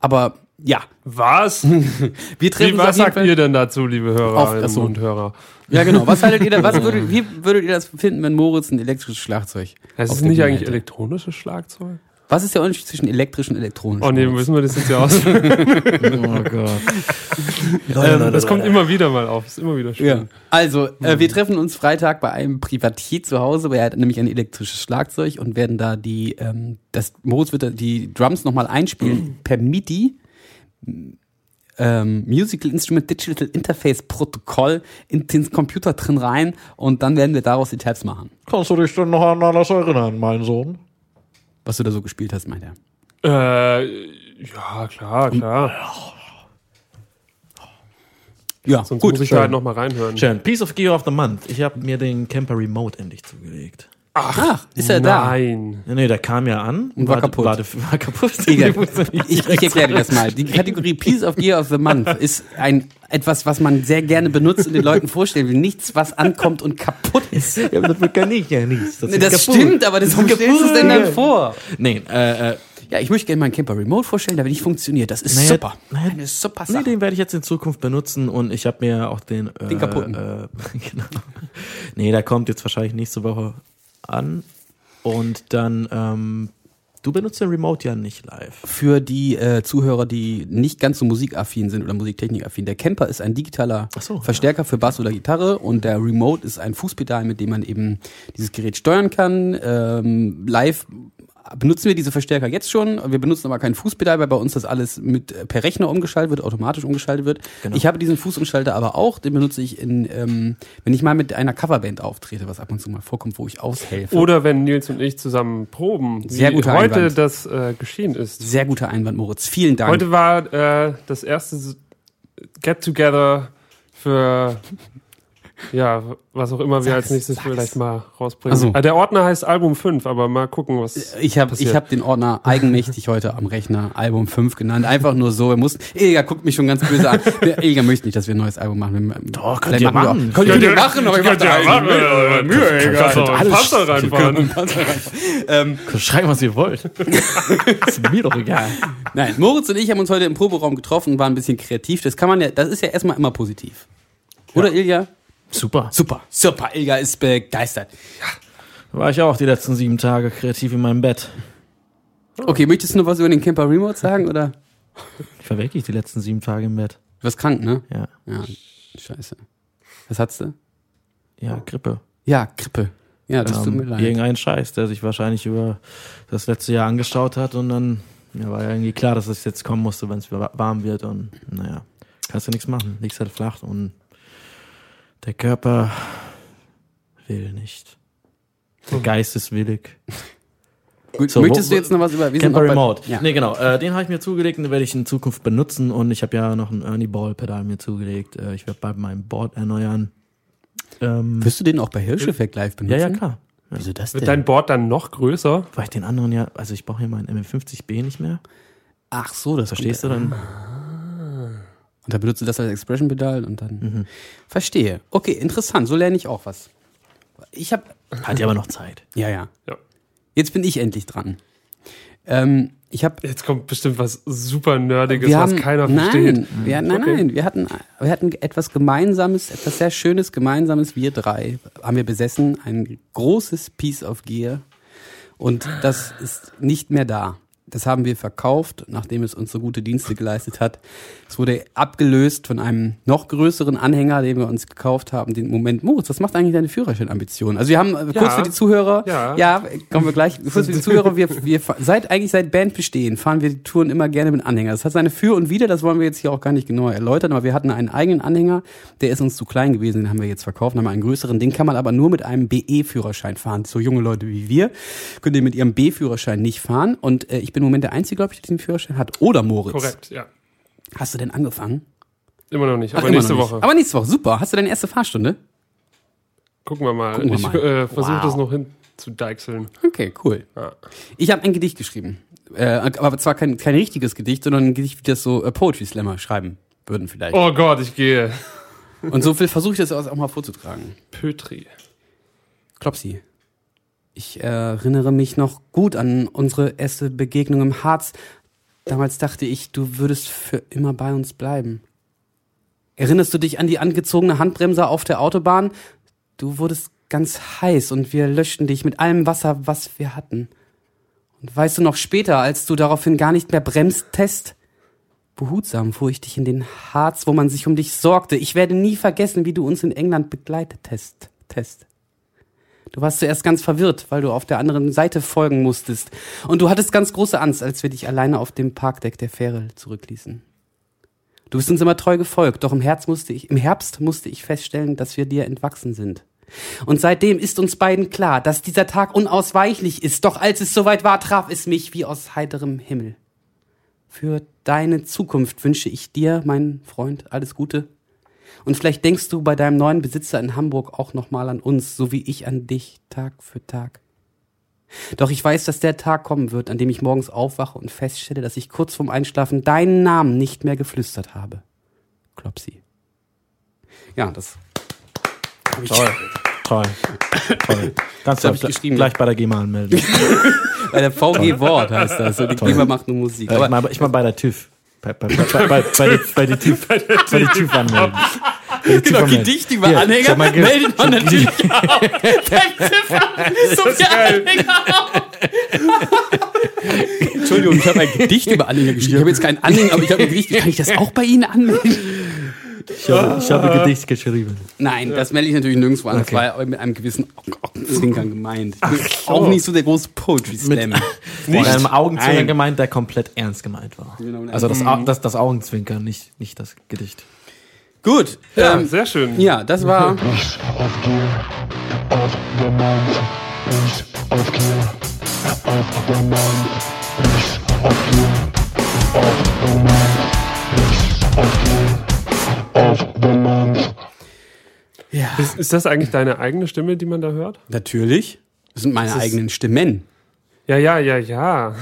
Aber ja, Was? wir treffen Wie, was sagt Fall- ihr denn dazu, liebe Hörerinnen Auf- und Hörer? Ja, genau. Was haltet ihr da, was würdet, wie würdet ihr das finden, wenn Moritz ein elektrisches Schlagzeug Es auf ist nicht eigentlich hätte? elektronisches Schlagzeug? Was ist der Unterschied zwischen elektrisch und elektronisch? Oh nee, müssen wir das jetzt ja aus. Oh Gott. ähm, das kommt immer wieder mal auf. Ist immer wieder schön. Ja. Also, äh, wir treffen uns Freitag bei einem Privatier zu Hause, weil er hat nämlich ein elektrisches Schlagzeug und werden da die, ähm, das Moritz wird da die Drums nochmal einspielen per MIDI. Ähm, Musical Instrument Digital Interface Protokoll in den Computer drin rein und dann werden wir daraus die Tabs machen. Kannst du dich denn noch an alles erinnern, mein Sohn? Was du da so gespielt hast, meint er. Äh, ja, klar, klar. Ja, Sonst gut. muss ich da halt nochmal reinhören. Schön. Piece of Gear of the Month. Ich habe mir den Camper Remote endlich zugelegt. Ach, ist er da? Nein. Nee, nee, der kam ja an. Und war kaputt. War, war kaputt. Egal. Ich, ich erkläre dir das mal. Die Kategorie Piece of Gear of the Month ist ein etwas, was man sehr gerne benutzt und den Leuten vorstellen will. Nichts, was ankommt und kaputt ist. Ja, aber das kann ich ja nicht. Nee, das stimmt, aber das, warum stellst du es denn dann vor? Nee, äh, äh, Ja, ich möchte gerne meinen Camper Remote vorstellen, der nicht funktioniert. Das ist Naja, super. naja, Eine super nee, Sache. den werde ich jetzt in Zukunft benutzen und ich habe mir auch den. Äh, Den kaputten. Äh, genau. Nee, der kommt jetzt wahrscheinlich nächste Woche an und dann. Ähm, du benutzt den Remote ja nicht live. Für die äh, Zuhörer, die nicht ganz so musikaffin sind oder musiktechnikaffin, der Camper ist ein digitaler so, Verstärker für Bass oder Gitarre und der Remote ist ein Fußpedal, mit dem man eben dieses Gerät steuern kann. Ähm, live benutzen wir diese Verstärker jetzt schon. Wir benutzen aber kein Fußpedal, weil bei uns das alles mit äh, per Rechner umgeschaltet wird, automatisch umgeschaltet wird. Genau. Ich habe diesen Fußumschalter aber auch. Den benutze ich in, ähm, wenn ich mal mit einer Coverband auftrete, was ab und zu mal vorkommt, wo ich aushelfe. Oder wenn Nils und ich zusammen proben, wie Sehr guter heute Einwand. das äh, geschehen ist. Sehr guter Einwand, Moritz. Vielen Dank. Heute war äh, das erste S- Get-Together für ja, was auch immer wir Sag als es, nächstes sag vielleicht mal rausbringen. Ach so. Ah, der Ordner heißt Album 5, aber mal gucken, was Ich habe hab den Ordner eigenmächtig heute am Rechner Album 5 genannt. Einfach nur so. Wir mussten, Ilga guckt mich schon ganz böse an. Ilga möchte nicht, dass wir ein neues Album machen. Wir, Doch, könnt ihr machen. Könnt ihr machen, aber ich mach Könnt ihr da. Kannst du einen Panzer reinfahren. ähm, Schreiben, was ihr wollt. ist mir doch egal. nein, Moritz und ich haben uns heute im Proberaum getroffen und waren ein bisschen kreativ. Das kann man ja, das ist ja erstmal immer positiv. Oder Ilja? Super. Super, super. Ilga ist begeistert. War ich auch die letzten sieben Tage kreativ in meinem Bett. Okay, möchtest du noch was über den Camper Remote sagen oder? Ich war wirklich die letzten sieben Tage im Bett. Du warst krank, ne? Ja. Ja, scheiße. Was hattest du? Ja, Grippe. Ja, Grippe. Ja, das tut mir Ähm, leid. Irgendein Scheiß, der sich wahrscheinlich über das letzte Jahr angestaut hat und dann ja, war ja irgendwie klar, dass es jetzt kommen musste, wenn es wa- warm wird und naja, kannst du nichts machen, liegst halt flach und der Körper will nicht. Der Geist ist willig. Gut, So, möchtest wo- du jetzt noch was über Camper bei- Remote. Ja. Nee, genau. Äh, den habe ich mir zugelegt, den werde ich in Zukunft benutzen und ich habe ja noch ein Ernie Ball Pedal mir zugelegt. Äh, ich werde bald mein Board erneuern. Ähm, Wirst du den auch bei Hirscheffekt live benutzen? ja, ja, klar. Wieso das Wird denn? dein Board dann noch größer? Weil ich den anderen ja, also ich brauche ja meinen MF50B nicht mehr. Ach so, das Verstehst du dann? Und da benutzt du das als Expression-Pedal und dann. Mhm. Verstehe. Okay, interessant. So lerne ich auch was. Ich habe. Hat ja aber noch Zeit. Ja, ja. Ja. Jetzt bin ich endlich dran. Ähm, ich habe. Jetzt kommt bestimmt was super Nerdiges, Wir was haben, keiner nein, versteht. Wir, nein, Okay. nein, wir hatten, wir hatten etwas Gemeinsames, etwas sehr Schönes Gemeinsames. Wir drei haben wir besessen, ein großes Piece of Gear. Und das ist nicht mehr da. Das haben wir verkauft, nachdem es uns so gute Dienste geleistet hat. Es wurde abgelöst von einem noch größeren Anhänger, den wir uns gekauft haben. Den Moment, Moritz, was macht eigentlich deine Führerscheinambition? Also wir haben äh, kurz für die Zuhörer, Ja. ja, kommen wir gleich, kurz für die Zuhörer, wir, wir seit eigentlich seit Band bestehen, fahren wir die Touren immer gerne mit Anhänger. Das hat seine Für und Wider, das wollen wir jetzt hier auch gar nicht genauer erläutern, aber wir hatten einen eigenen Anhänger, der ist uns zu klein gewesen, den haben wir jetzt verkauft, haben einen größeren, den kann man aber nur mit einem BE-Führerschein fahren. So junge Leute wie wir können den mit ihrem B-Führerschein nicht fahren und äh, ich bin im Moment der Einzige, glaube ich, der diesen Führerschein hat. Oder Moritz. Korrekt, ja. Hast du denn angefangen? Immer noch nicht, Ach, aber immer nächste nicht. Woche. Aber nächste Woche, super. Hast du deine erste Fahrstunde? Gucken wir mal. Gucken wir ich mal. Äh, versuche Wow. das noch hin zu deichseln. Okay, cool. Ja. Ich habe ein Gedicht geschrieben. Äh, aber zwar kein, kein richtiges Gedicht, sondern ein Gedicht, wie das so äh, Poetry Slammer schreiben würden vielleicht. Oh Gott, ich gehe. Und so viel versuche ich das auch mal vorzutragen. Pötri. Klopsi. Ich erinnere mich noch gut an unsere erste Begegnung im Harz. Damals dachte ich, du würdest für immer bei uns bleiben. Erinnerst du dich an die angezogene Handbremse auf der Autobahn? Du wurdest ganz heiß und wir löschten dich mit allem Wasser, was wir hatten. Und weißt du noch später, als du daraufhin gar nicht mehr bremstest? Behutsam fuhr ich dich in den Harz, wo man sich um dich sorgte. Ich werde nie vergessen, wie du uns in England begleitetest. Test. Du warst zuerst ganz verwirrt, weil du auf der anderen Seite folgen musstest. Und du hattest ganz große Angst, als wir dich alleine auf dem Parkdeck der Fähre zurückließen. Du bist uns immer treu gefolgt, doch im, musste ich, im Herbst musste ich feststellen, dass wir dir entwachsen sind. Und seitdem ist uns beiden klar, dass dieser Tag unausweichlich ist. Doch als es soweit war, traf es mich wie aus heiterem Himmel. Für deine Zukunft wünsche ich dir, mein Freund, alles Gute. Und vielleicht denkst du bei deinem neuen Besitzer in Hamburg auch nochmal an uns, so wie ich an dich, Tag für Tag. Doch ich weiß, dass der Tag kommen wird, an dem ich morgens aufwache und feststelle, dass ich kurz vorm Einschlafen deinen Namen nicht mehr geflüstert habe. Klopsi. Ja, das hab ich Toll. Toll. Toll. Kannst du geschrieben. gleich bei der GEMA anmelden. bei der VG Wort heißt das. Die Klima macht nur Musik. Äh, ich, mal, ich mal bei der TÜV. Bei, bei, bei, bei, der TÜV Genau, anmelden. Gedicht über ich Anhänger mal meldet man natürlich auch. So viele Anhänger. Entschuldigung, ich habe ein Gedicht über Anhänger geschrieben. Ich habe jetzt keinen Anhänger, aber ich habe ein Gedicht. Kann ich das auch bei Ihnen anmelden? Ich habe, ich habe Gedicht geschrieben. Nein, das melde ich natürlich nirgendwo an. Das Okay. war ja mit einem gewissen Augenzwinkern gemeint. Bin auch nicht so der große Poetry Slam. Mit einem Augenzwinkern gemeint, der komplett ernst gemeint war. Genau. Also das, Au- das, das Augenzwinkern, nicht, nicht das Gedicht. Gut, Ja, ähm, sehr schön. ja, das war Ich aufgehe, auf der Mann. Ich aufgehe, auf der Mann. Ich aufgehe, auf der Mann. Ich aufgehe, ja, Ist, ist das eigentlich deine eigene Stimme, die man da hört? natürlich. Das sind meine ist- eigenen Stimmen. Ja, ja, ja, ja.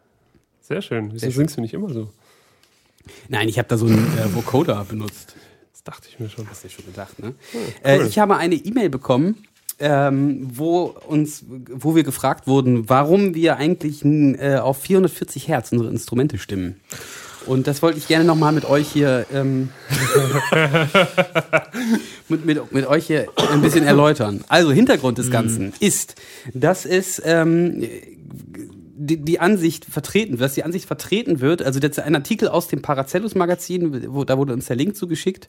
Sehr schön. Wieso singst du nicht immer so? Nein, ich habe da so einen äh, Vocoder benutzt. Das dachte ich mir schon. Hast du ja schon gedacht, ne? äh, ich habe eine E-Mail bekommen, ähm, wo uns, wo wir gefragt wurden, warum wir eigentlich äh, auf 440 Hertz unsere Instrumente stimmen. Und das wollte ich gerne nochmal mit euch hier ähm, mit, mit, mit euch hier ein bisschen erläutern. Also Hintergrund des Ganzen ist, dass es ähm, die, die Ansicht vertreten wird, dass die Ansicht vertreten wird, also ist ein Artikel aus dem Paracellus-Magazin, wo, da wurde uns der Link zugeschickt.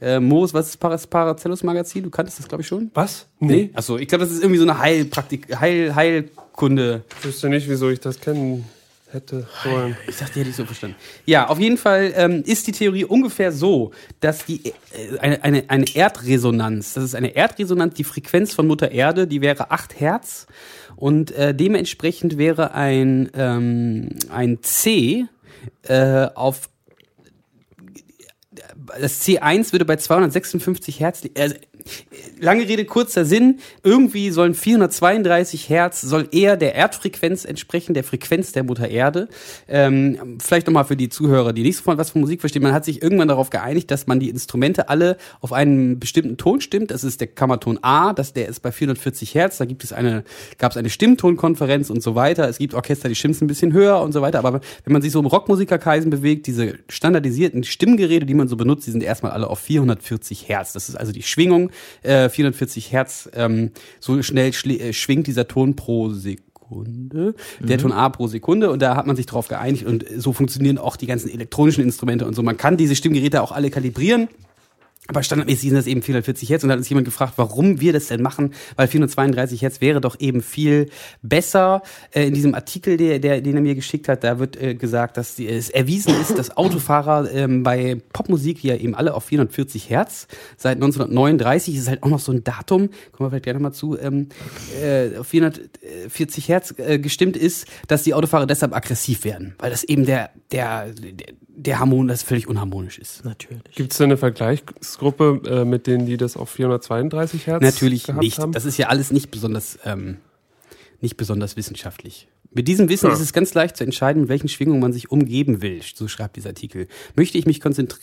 Äh, Moos, was ist das Paracellus-Magazin? Du kanntest das, glaube ich, schon? Was? Nee. Achso, ich glaube, das ist irgendwie so eine Heilpraktik, Heil, Heilkunde. Ich wüsste nicht, wieso ich das kennen hätte sollen. Ich dachte, die hätte ich so verstanden. Ja, auf jeden Fall ähm, ist die Theorie ungefähr so, dass die äh, eine, eine, eine Erdresonanz, das ist eine Erdresonanz, die Frequenz von Mutter Erde, die wäre 8 Hertz und äh, dementsprechend wäre ein, ähm, ein C äh, auf das C1 würde bei 256 Hertz li- also, lange Rede, kurzer Sinn, irgendwie sollen 432 Hertz, soll eher der Erdfrequenz entsprechen, der Frequenz der Mutter Erde. Ähm, vielleicht nochmal für die Zuhörer, die nicht so von was von Musik verstehen, man hat sich irgendwann darauf geeinigt, dass man die Instrumente alle auf einen bestimmten Ton stimmt. Das ist der Kammerton A, das, der ist bei 440 Hertz, da gibt es eine, gab es eine Stimmtonkonferenz und so weiter. Es gibt Orchester, die stimmen ein bisschen höher und so weiter, aber wenn man sich so im Rockmusikerkreisen bewegt, diese standardisierten Stimmgeräte, die man so benutzt, die sind erstmal alle auf 440 Hertz. Das ist also die Schwingung, äh, 440 Hertz, ähm, so schnell äh, schwingt dieser Ton pro Sekunde. Sekunde. Der Ton A pro Sekunde und da hat man sich drauf geeinigt und so funktionieren auch die ganzen elektronischen Instrumente und so. Man kann diese Stimmgeräte auch alle kalibrieren. Aber standardmäßig sind das eben 440 Hertz und da hat uns jemand gefragt, warum wir das denn machen, weil 432 Hertz wäre doch eben viel besser. Äh, in diesem Artikel, der, der, den er mir geschickt hat, da wird äh, gesagt, dass die, es erwiesen ist, dass Autofahrer ähm, bei Popmusik ja eben alle auf 440 Hertz seit 1939 ist halt auch noch so ein Datum, kommen wir vielleicht gleich nochmal zu, ähm, äh, auf 440 Hertz äh, gestimmt ist, dass die Autofahrer deshalb aggressiv werden, weil das eben der, der, der, der Harmon, das völlig unharmonisch ist. Natürlich. Gibt es denn eine Vergleichsgruppe äh, mit denen, die das auf 432 Hertz Natürlich gehabt nicht. haben? Das ist ja alles nicht besonders, ähm, nicht besonders wissenschaftlich. Mit diesem Wissen Ja. ist es ganz leicht zu entscheiden, mit welchen Schwingungen man sich umgeben will, so schreibt dieser Artikel. Möchte ich mich, konzentri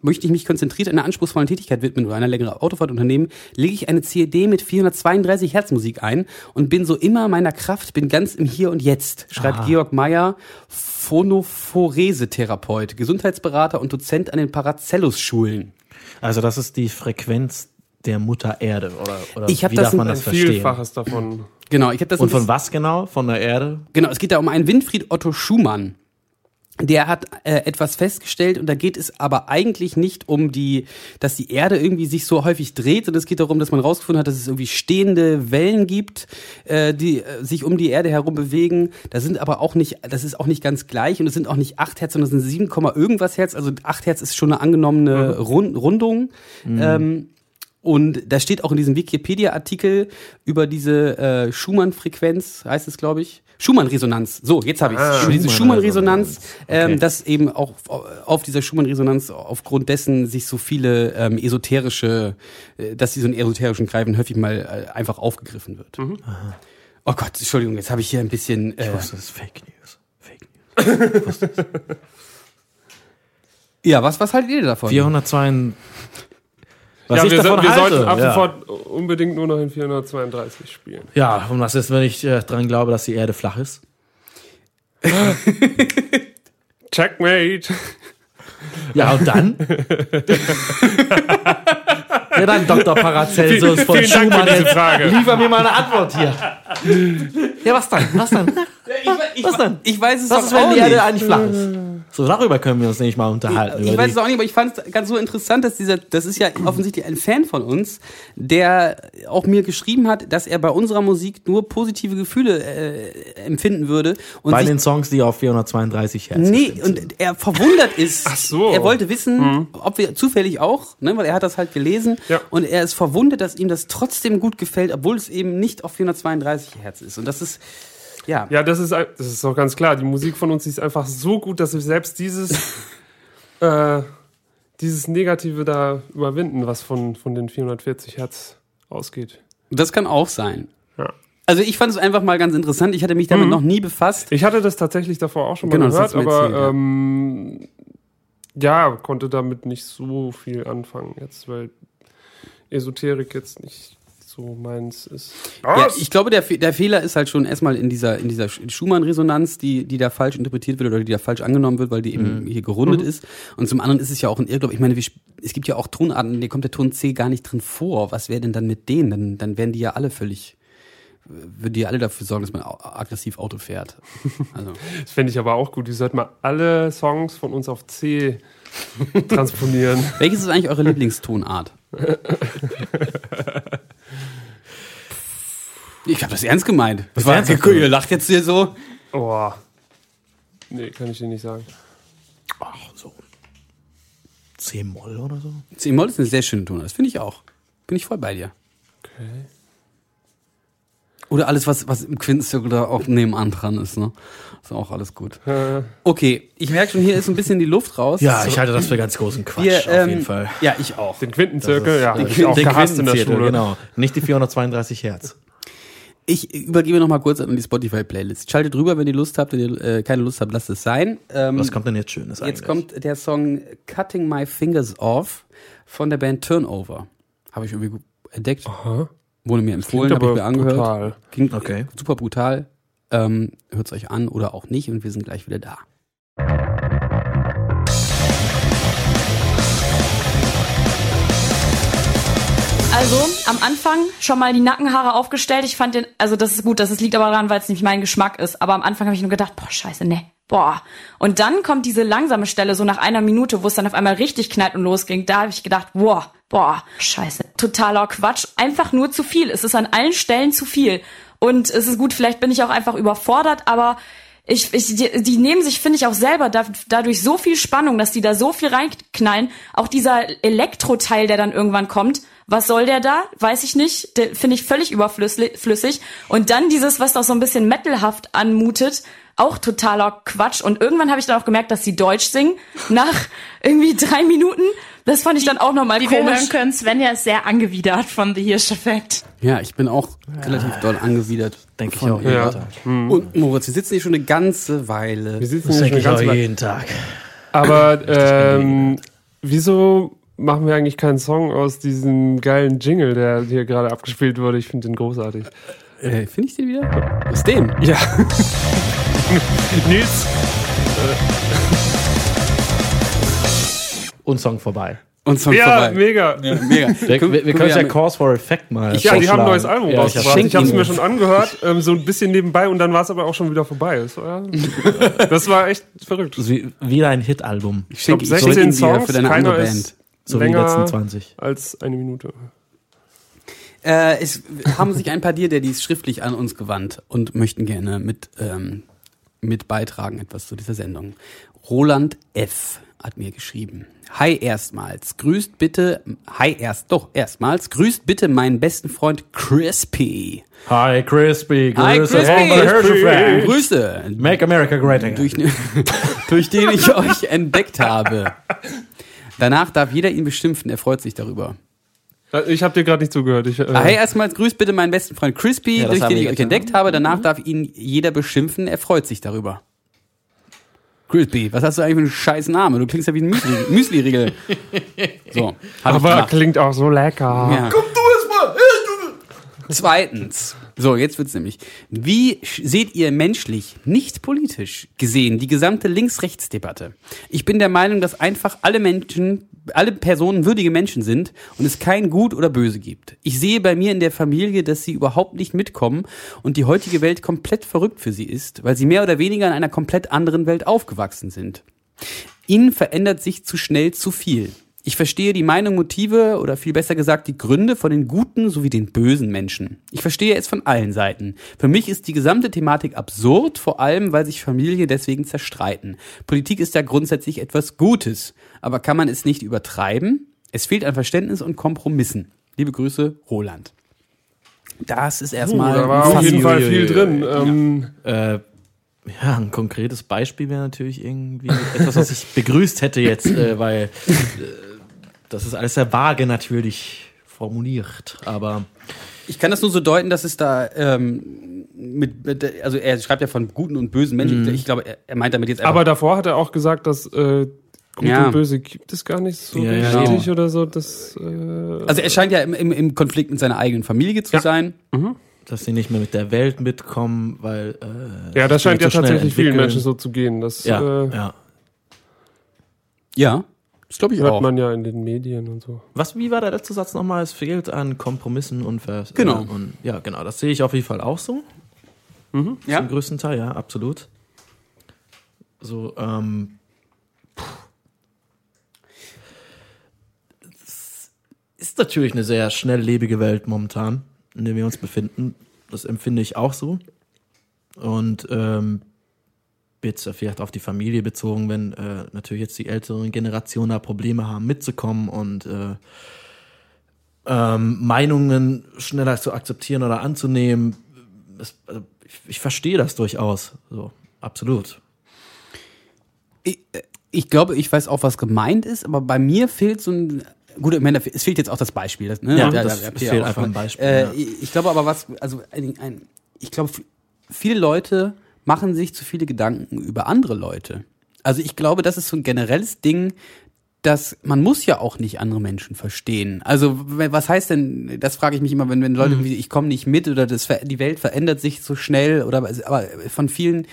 möchte ich mich konzentriert einer anspruchsvollen Tätigkeit widmen oder einer längeren Autofahrt unternehmen, lege ich eine CD mit 432 Hertz Musik ein und bin so immer meiner Kraft, bin ganz im Hier und Jetzt, schreibt Georg Meyer, Phonophorese-Therapeut, Gesundheitsberater und Dozent an den Paracellus-Schulen. Also das ist die Frequenz der Mutter Erde oder, oder Ich wie das darf man ein das verstehen? Vielfaches davon. Genau, ich habe das Und von was genau? Von der Erde? Genau, es geht da um einen Winfried Otto Schumann. Der hat äh, etwas festgestellt und da geht es aber eigentlich nicht um die, dass die Erde irgendwie sich so häufig dreht, sondern es geht darum, dass man rausgefunden hat, dass es irgendwie stehende Wellen gibt, äh, die äh, sich um die Erde herum bewegen. Das sind aber auch nicht, das ist auch nicht ganz gleich und es sind auch nicht 8 Hertz, sondern es sind 7, Komma irgendwas Hertz. Also 8 Hertz ist schon eine angenommene Rund Rundung. Ähm, und da steht auch in diesem Wikipedia-Artikel über diese äh, Schumann-Frequenz, heißt es, glaube ich. Schumann-Resonanz. So, jetzt habe ich es. Ah. diese Schumann-Resonanz, ähm, Okay. dass eben auch auf dieser Schumann-Resonanz aufgrund dessen sich so viele ähm, esoterische, äh, dass sie so einen esoterischen Greifen häufig mal äh, einfach aufgegriffen wird. Oh Gott, Entschuldigung, jetzt habe ich hier ein bisschen. Äh, Ich wusste, das ist Fake News. Fake News. ja, was, was haltet ihr davon? 402. Was ja, ich wir, davon so, wir halte. sollten ab ja. sofort unbedingt nur noch in 432 spielen. ja, und was ist, wenn ich äh, dran glaube, dass die Erde flach ist? Checkmate. Ja, und dann? ja, dann Dr. Paracelsus von Vielen Dank für Schumann. diese Jetzt Frage. Liefer mir mal eine Antwort hier. Ja, was dann? Was dann? ich, ich, Was denn? Ich weiß es Was ist, wenn auch die Erde nicht. eigentlich flach ist? So, darüber können wir uns nämlich mal unterhalten. Ich über weiß es auch nicht, aber ich fand es ganz so interessant, dass dieser, das ist ja offensichtlich ein Fan von uns, der auch mir geschrieben hat, dass er bei unserer Musik nur positive Gefühle äh, empfinden würde. Und bei sich, den Songs, die auf 432 Hertz nee, sind. und er verwundert ist. Ach so. Er wollte wissen, ob wir zufällig auch, ne, weil er hat das halt gelesen. Ja. Und er ist verwundert, dass ihm das trotzdem gut gefällt, obwohl es eben nicht auf 432 Hertz ist. Und das ist, ja. Ja, das ist, das ist doch ganz klar. Die Musik von uns ist einfach so gut, dass wir selbst dieses, äh, dieses Negative da überwinden, was von, von den 440 Hertz ausgeht. Das kann auch sein. Ja. Also ich fand es einfach mal ganz interessant. Ich hatte mich damit noch nie befasst. Ich hatte das tatsächlich davor auch schon mal Genau, gehört, aber erzählt, ja. ähm, ja, konnte damit nicht so viel anfangen jetzt, weil Esoterik jetzt nicht so meins ist. Ja, ich glaube, der, Fe- der Fehler ist halt schon erstmal in dieser, in dieser Sch- Schumann-Resonanz, die, die da falsch interpretiert wird oder die da falsch angenommen wird, weil die eben hier gerundet ist. Und zum anderen ist es ja auch ein Irrglaube. Ich meine, wir, es gibt ja auch Tonarten, in denen kommt der Ton C gar nicht drin vor. Was wäre denn dann mit denen? Dann, dann wären die ja alle völlig, würden die ja alle dafür sorgen, dass man aggressiv Auto fährt. Also, Das fände ich aber auch gut. Die sollten mal alle Songs von uns auf C transponieren. welches ist eigentlich eure Lieblingstonart? Ich habe das ernst gemeint. Das war, ihr gemeint? lacht jetzt hier so. Oh. Nee, kann ich dir nicht sagen. Ach, so. C-Moll oder so? C-Moll ist eine sehr schöne Tonart. Das finde ich auch. Bin ich voll bei dir. Okay. Oder alles, was, was im Quintenzirkel da auch nebenan dran ist, ne? Ist auch alles gut. Okay, ich merke schon, hier ist ein bisschen die Luft raus. Ja, ich halte das für ganz großen Quatsch, Wir, auf ähm, jeden Fall. Ja, ich auch. den Quintenzirkel, ja, ich Den auch gehasst in der Quintenzirkel, Schule. Genau, nicht die 432 Hertz. Ich übergebe noch mal kurz an die Spotify-Playlist. Schaltet rüber, wenn ihr Lust habt. Wenn ihr äh, keine Lust habt, lasst es sein. Ähm, Was kommt denn jetzt Schönes eigentlich? jetzt kommt der Song Cutting My Fingers Off von der Band Turnover. Habe ich irgendwie entdeckt. Aha. Wurde mir empfohlen, habe ich mir angehört. brutal. Klingt Okay. super brutal. Ähm, Hört es euch an oder auch nicht und wir sind gleich wieder da. Also am Anfang schon mal die Nackenhaare aufgestellt. Ich fand den, also das ist gut, das liegt aber daran, weil es nicht mein Geschmack ist. Aber am Anfang habe ich nur gedacht, boah, scheiße, ne. Boah. Und dann kommt diese langsame Stelle, so nach einer Minute, wo es dann auf einmal richtig knallt und losging. Da habe ich gedacht, boah, boah, scheiße. Totaler Quatsch. Einfach nur zu viel. Es ist an allen Stellen zu viel. Und es ist gut, vielleicht bin ich auch einfach überfordert, aber ich, ich, die, die nehmen sich, finde ich, auch selber da, dadurch so viel Spannung, dass die da so viel reinknallen. Auch dieser Elektroteil, der dann irgendwann kommt, was soll der da? Weiß ich nicht. Finde ich völlig überflüssig. flüssig. Und dann dieses, was doch so ein bisschen metalhaft anmutet, auch totaler Quatsch. Und irgendwann habe ich dann auch gemerkt, dass sie Deutsch singen. Nach irgendwie drei Minuten. Das fand ich dann auch nochmal Wie wir hören komisch. können, Svenja ist sehr angewidert von The Hirsch-Effekt. Ja, ich bin auch relativ doll angewidert. Denke ich auch. ihr. Ja. Und Moritz, wir sitzen hier schon eine ganze Weile. Wir sitzen Das hier schon ich ganz auch weit. jeden Tag. Aber ähm, wieso machen wir eigentlich keinen Song aus diesem geilen Jingle, der hier gerade abgespielt wurde? Ich finde den großartig. Äh, Finde ich den wieder? Aus dem? Ja. Nils, Und Song vorbei. Und Song ja, vorbei. mega. Ja, mega. Wir, wir, wir können ja Cause for Effect mal. Ja, die haben ein neues. Album Ja, ich rausgebracht. schenk Ich habe es mir schon angehört, ähm, so ein bisschen nebenbei und dann war es aber auch schon wieder vorbei. Das war, das war echt verrückt. Ist wie, wieder ein Hit-Album. Ich schenke Ich glaub, ich schenk 16 ihn dir Songs, für deine keiner ist- Band. So wie die Länger- letzten 20. Als eine Minute. Äh, es haben sich ein paar Dies schriftlich an uns gewandt und möchten gerne mit, ähm, mit beitragen etwas zu dieser Sendung. Roland F. hat mir geschrieben. Hi erstmals, grüßt bitte, hi erst, doch erstmals, grüßt bitte meinen besten Freund Crispy. Hi, Crispy. Hi Grüße Crispy, der Hirschefeld. Grüße, Make America Great Again. durch, durch den ich euch entdeckt habe. Danach darf jeder ihn beschimpfen, er freut sich darüber. Äh, Ich habe dir gerade nicht zugehört. Ich, äh, Ah, Hey, erstmals grüßt bitte meinen besten Freund Crispy, Ja, durch den ich euch entdeckt habe. Danach darf ihn jeder beschimpfen, er freut sich darüber. Crispy, was hast du eigentlich für einen scheiß Namen? Du klingst ja wie ein Müsli- Müsli-Riegel. so, hab ich aber klingt auch so lecker. Ja. Zweitens. So, jetzt wird's nämlich. Wie seht ihr menschlich, nicht politisch gesehen, die gesamte Links-Rechts-Debatte? Ich bin der Meinung, dass einfach alle Menschen, alle Personen würdige Menschen sind und es kein Gut oder Böse gibt. Ich sehe bei mir in der Familie, dass sie überhaupt nicht mitkommen und die heutige Welt komplett verrückt für sie ist, weil sie mehr oder weniger in einer komplett anderen Welt aufgewachsen sind. Ihnen verändert sich zu schnell zu viel. Ich verstehe die Meinung, Motive oder viel besser gesagt die Gründe von den guten sowie den bösen Menschen. Ich verstehe es von allen Seiten. Für mich ist die gesamte Thematik absurd, vor allem weil sich Familien deswegen zerstreiten. Politik ist ja grundsätzlich etwas Gutes, aber kann man es nicht übertreiben? Es fehlt an Verständnis und Kompromissen. Liebe Grüße, Roland. Das ist erstmal da war auf jeden Fall viel drin. Ähm, Äh, ja, ein konkretes Beispiel wäre natürlich irgendwie etwas, was ich begrüßt hätte jetzt, äh, weil äh, das ist alles sehr vage natürlich formuliert. Aber Ich kann das nur so deuten, dass es da ähm, mit, mit also er schreibt ja von guten und bösen Menschen. Ich glaube, er, er meint damit jetzt einfach aber davor hat er auch gesagt, dass äh, Gut Ja. und Böse gibt es gar nicht so Ja, richtig genau. oder so. Das, äh, Also er scheint ja im, im, im Konflikt mit seiner eigenen Familie zu Ja. sein. dass sie nicht mehr mit der Welt mitkommen, weil äh, ja, das scheint ja so tatsächlich vielen. Menschen so zu gehen. Das Ja, äh, ja. Ja, das glaube ich hört auch. man ja in den Medien und so. Was, wie war der letzte Satz nochmal? Es fehlt an Kompromissen und Vers. Genau. Äh, und, ja, genau. Das sehe ich auf jeden Fall auch so. Ja? Zum größten Teil, ja, absolut. So, ähm. puh. Es ist natürlich eine sehr schnelllebige Welt momentan, in der wir uns befinden. Das empfinde ich auch so. Und ähm, jetzt vielleicht auf die Familie bezogen, wenn äh, natürlich jetzt die älteren Generationen da Probleme haben, mitzukommen und äh, ähm, Meinungen schneller zu akzeptieren oder anzunehmen. Das, also ich, ich verstehe das durchaus. So, absolut. Ich, äh, ich glaube, ich weiß auch, was gemeint ist, aber bei mir fehlt so ein. Gut, ich meine, es fehlt jetzt auch das Beispiel. Das, ne? Ja, Da- das- da habt es ihr fehlt einfach ein Beispiel, Äh, ja. ich, glaube aber, was. Also, ein, ein, ich glaube, viele Leute machen sich zu viele Gedanken über andere Leute. Also, ich glaube, das ist so ein generelles Ding, dass man muss ja auch nicht andere Menschen verstehen. Also was heißt denn, das frage ich mich immer, wenn, wenn Leute irgendwie, ich komme nicht mit oder das, die Welt verändert sich so schnell oder aber von vielen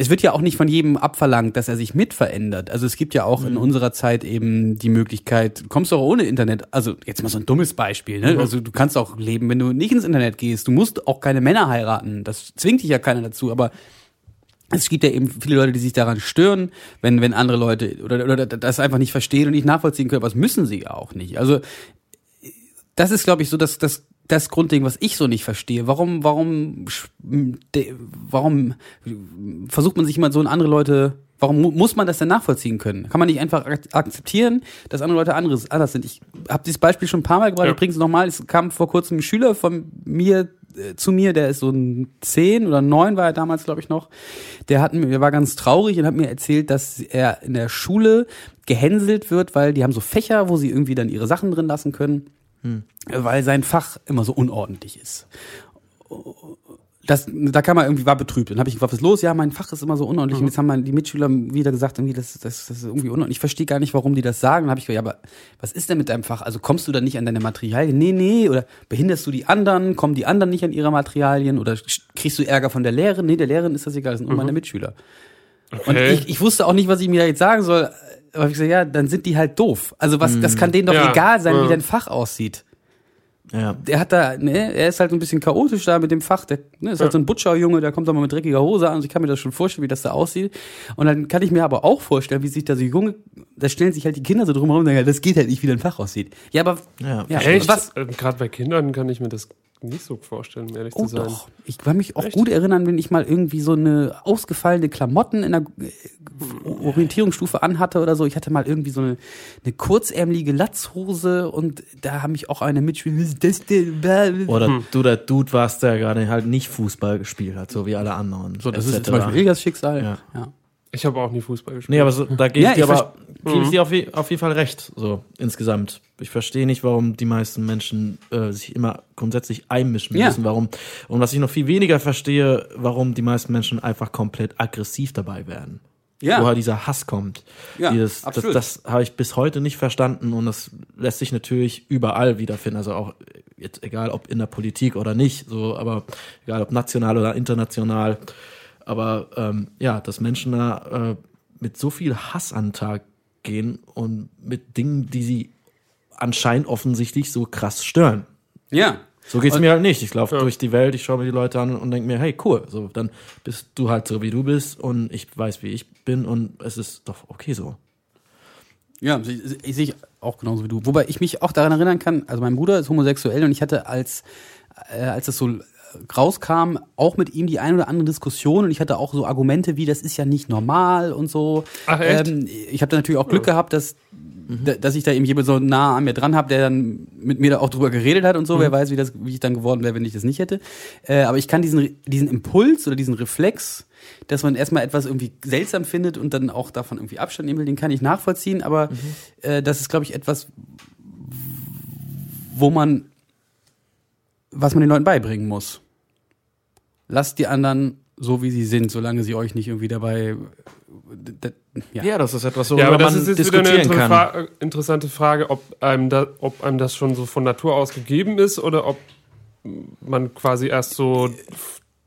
es wird ja auch nicht von jedem abverlangt, dass er sich mit verändert. Also es gibt ja auch in unserer Zeit eben die Möglichkeit, du kommst auch ohne Internet, also jetzt mal so ein dummes Beispiel, ne? Also du kannst auch leben, wenn du nicht ins Internet gehst. Du musst auch keine Männer heiraten. Das zwingt dich ja keiner dazu, aber es gibt ja eben viele Leute, die sich daran stören, wenn, wenn andere Leute oder, oder das einfach nicht verstehen und nicht nachvollziehen können, aber das müssen sie ja auch nicht. Also das ist, glaube ich, so das, das, das Grundding, was ich so nicht verstehe. Warum, warum, warum versucht man sich immer so in andere Leute, warum mu- muss man das denn nachvollziehen können? Kann man nicht einfach ak akzeptieren, dass andere Leute anderes, anders sind? Ich habe dieses Beispiel schon ein paar Mal gebracht, Ja. es nochmal. Es kam vor kurzem ein Schüler von mir zu mir, der ist so ein zehn oder neun war er damals, glaube ich, noch. Der hat mir, war ganz traurig und hat mir erzählt, dass er in der Schule gehänselt wird, weil die haben so Fächer, wo sie irgendwie dann ihre Sachen drin lassen können weil sein Fach immer so unordentlich ist. Das, da kam er irgendwie, war betrübt. Dann habe ich gefragt, was ist los? Ja, mein Fach ist immer so unordentlich. Und jetzt haben meine- die Mitschüler wieder gesagt, irgendwie, das, das, das ist irgendwie unordentlich. Ich verstehe gar nicht, warum die das sagen. Dann habe ich gesagt, ja, aber was ist denn mit deinem Fach? Also kommst du da nicht an deine Materialien? Nee, nee. Oder behinderst du die anderen? Kommen die anderen nicht an ihre Materialien? Oder kriegst du Ärger von der Lehrerin? Nee, der Lehrerin ist das egal, das sind nur meine Mitschüler. Und Okay. ich, ich wusste auch nicht, was ich mir da jetzt sagen soll. Aber ich gesagt, ja, dann sind die halt doof. Also was, das kann denen doch Ja. egal sein, wie Ja. dein Fach aussieht. Ja. Der hat da, ne, er ist halt ein bisschen chaotisch da mit dem Fach. Der ne, ist halt so ein Butcher-Junge, der kommt da mal mit dreckiger Hose an. Und ich kann mir das schon vorstellen, wie das da aussieht. Und dann kann ich mir aber auch vorstellen, wie sich da so Junge, da stellen sich halt die Kinder so drumherum und sagen, das geht halt nicht, wie dein Fach aussieht. Ja, aber Ja. ja, Echt? was? Ähm, Gerade bei Kindern kann ich mir das nicht so vorstellen, um ehrlich Oh zu sein. doch. Ich kann mich auch Echt? gut erinnern, wenn ich mal irgendwie so eine ausgefallene Klamotten in der äh, Orientierungsstufe anhatte oder so. Ich hatte mal irgendwie so eine, eine kurzärmelige Latzhose und da haben mich auch eine? Bäh. Oder du der Dude warst, der gerade halt nicht Fußball gespielt hat, so wie alle anderen. So, das ist zum Beispiel Ilgas Schicksal. Ja. Ja. Ich habe auch nie Fußball gespielt. Nee, aber so, da gebe Ja, ich dir ich aber gebe ich dir auf, auf jeden Fall recht, so insgesamt. Ich verstehe nicht, warum die meisten Menschen äh, sich immer grundsätzlich einmischen Ja. müssen. Warum und was ich noch viel weniger verstehe, warum die meisten Menschen einfach komplett aggressiv dabei werden. Ja. Woher dieser Hass kommt. Ja, Dieses, das absolut. das habe ich bis heute nicht verstanden und das lässt sich natürlich überall wiederfinden. Also auch jetzt egal ob in der Politik oder nicht, so, aber egal ob national oder international. Aber ähm, ja, dass Menschen da äh, mit so viel Hass an den Tag gehen und mit Dingen, die sie anscheinend offensichtlich so krass stören. ja. So geht's Und- mir halt nicht. Ich laufe durch die Welt, ich schaue mir die Leute an und denke mir, hey, cool, so dann bist du halt so wie du bist und ich weiß, wie ich bin und es ist doch okay so. Ja, ich, ich sehe ich auch genauso wie du. Wobei ich mich auch daran erinnern kann, also mein Bruder ist homosexuell und ich hatte als, äh, als das so rauskam, auch mit ihm die ein oder andere Diskussion und ich hatte auch so Argumente wie, das ist ja nicht normal und so. Ach, echt? Ähm, ich habe da natürlich auch Glück gehabt, dass da- dass ich da eben jemand so nah an mir dran habe, der dann mit mir da auch drüber geredet hat und so. Wer weiß, wie, das, wie ich dann geworden wäre, wenn ich das nicht hätte. Äh, aber ich kann diesen, diesen Impuls oder diesen Reflex, dass man erstmal etwas irgendwie seltsam findet und dann auch davon irgendwie Abstand nehmen will, den kann ich nachvollziehen. Aber äh, das ist, glaube ich, etwas, wo man, was man den Leuten beibringen muss. Lasst die anderen so, wie sie sind, solange sie euch nicht irgendwie dabei. Ja. Ja, das ist etwas, Ja, worüber aber das man ist jetzt wieder eine diskutieren inter- kann. Fra interessante Frage, ob einem, da, ob einem das schon so von Natur aus gegeben ist oder ob man quasi erst so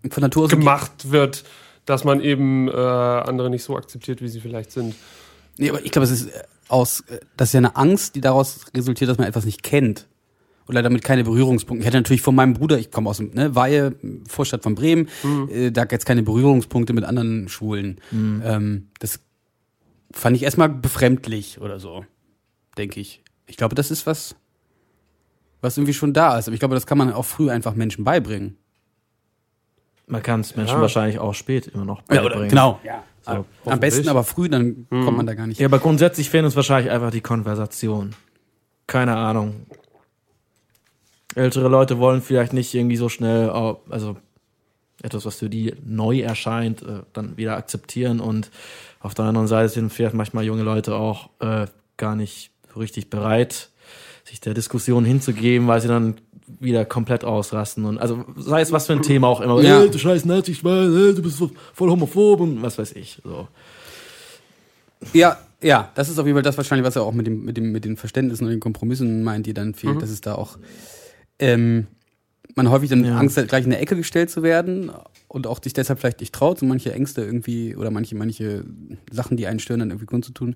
Von Natur aus gemacht wird, dass man eben äh, andere nicht so akzeptiert, wie sie vielleicht sind. Nee, aber ich glaube, es ist äh, aus, äh, das ist ja eine Angst, die daraus resultiert, dass man etwas nicht kennt. Oder damit keine Berührungspunkte. Ich hatte natürlich von meinem Bruder, ich komme aus dem ne, Weihe, Vorstadt von Bremen, äh, da jetzt keine Berührungspunkte mit anderen Schwulen. Ähm, das fand ich erstmal befremdlich oder so, denke ich. Ich glaube, das ist was, was irgendwie schon da ist. Aber ich glaube, das kann man auch früh einfach Menschen beibringen. Man kann es Menschen Ja. wahrscheinlich auch spät immer noch Ja, beibringen. oder, genau. So. Am besten aber früh, dann kommt man da gar nicht. Ja, aber grundsätzlich fehlen uns wahrscheinlich einfach die Konversation. Keine Ahnung. Ältere Leute wollen vielleicht nicht irgendwie so schnell, au- also etwas, was für die neu erscheint, äh, dann wieder akzeptieren und auf der anderen Seite sind vielleicht manchmal junge Leute auch äh, gar nicht so richtig bereit, sich der Diskussion hinzugeben, weil sie dann wieder komplett ausrasten und also sei es was für ein Thema auch immer, Ja. äh, du scheiß Nazi, Schwein, äh, du bist so voll homophob und was weiß ich. So. Ja, ja, das ist auf jeden Fall das wahrscheinlich, was er auch mit dem, mit dem, mit den Verständnissen und den Kompromissen meint, die dann fehlen, dass es da auch, ähm, man häufig dann Ja. Angst hat, gleich in der Ecke gestellt zu werden und auch sich deshalb vielleicht nicht traut, so manche Ängste irgendwie oder manche, manche Sachen, die einen stören, dann irgendwie kundzutun.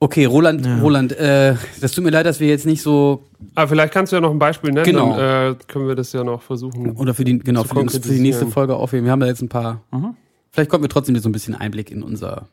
Okay, Roland, Roland, äh, das tut mir leid, dass wir jetzt nicht so Aber vielleicht kannst du ja noch ein Beispiel nennen, Genau. dann äh, können wir das ja noch versuchen. oder für die genau Zu für die, für die nächste. Folge aufheben. Wir haben da jetzt ein paar. Vielleicht konnten wir trotzdem so ein bisschen Einblick in unser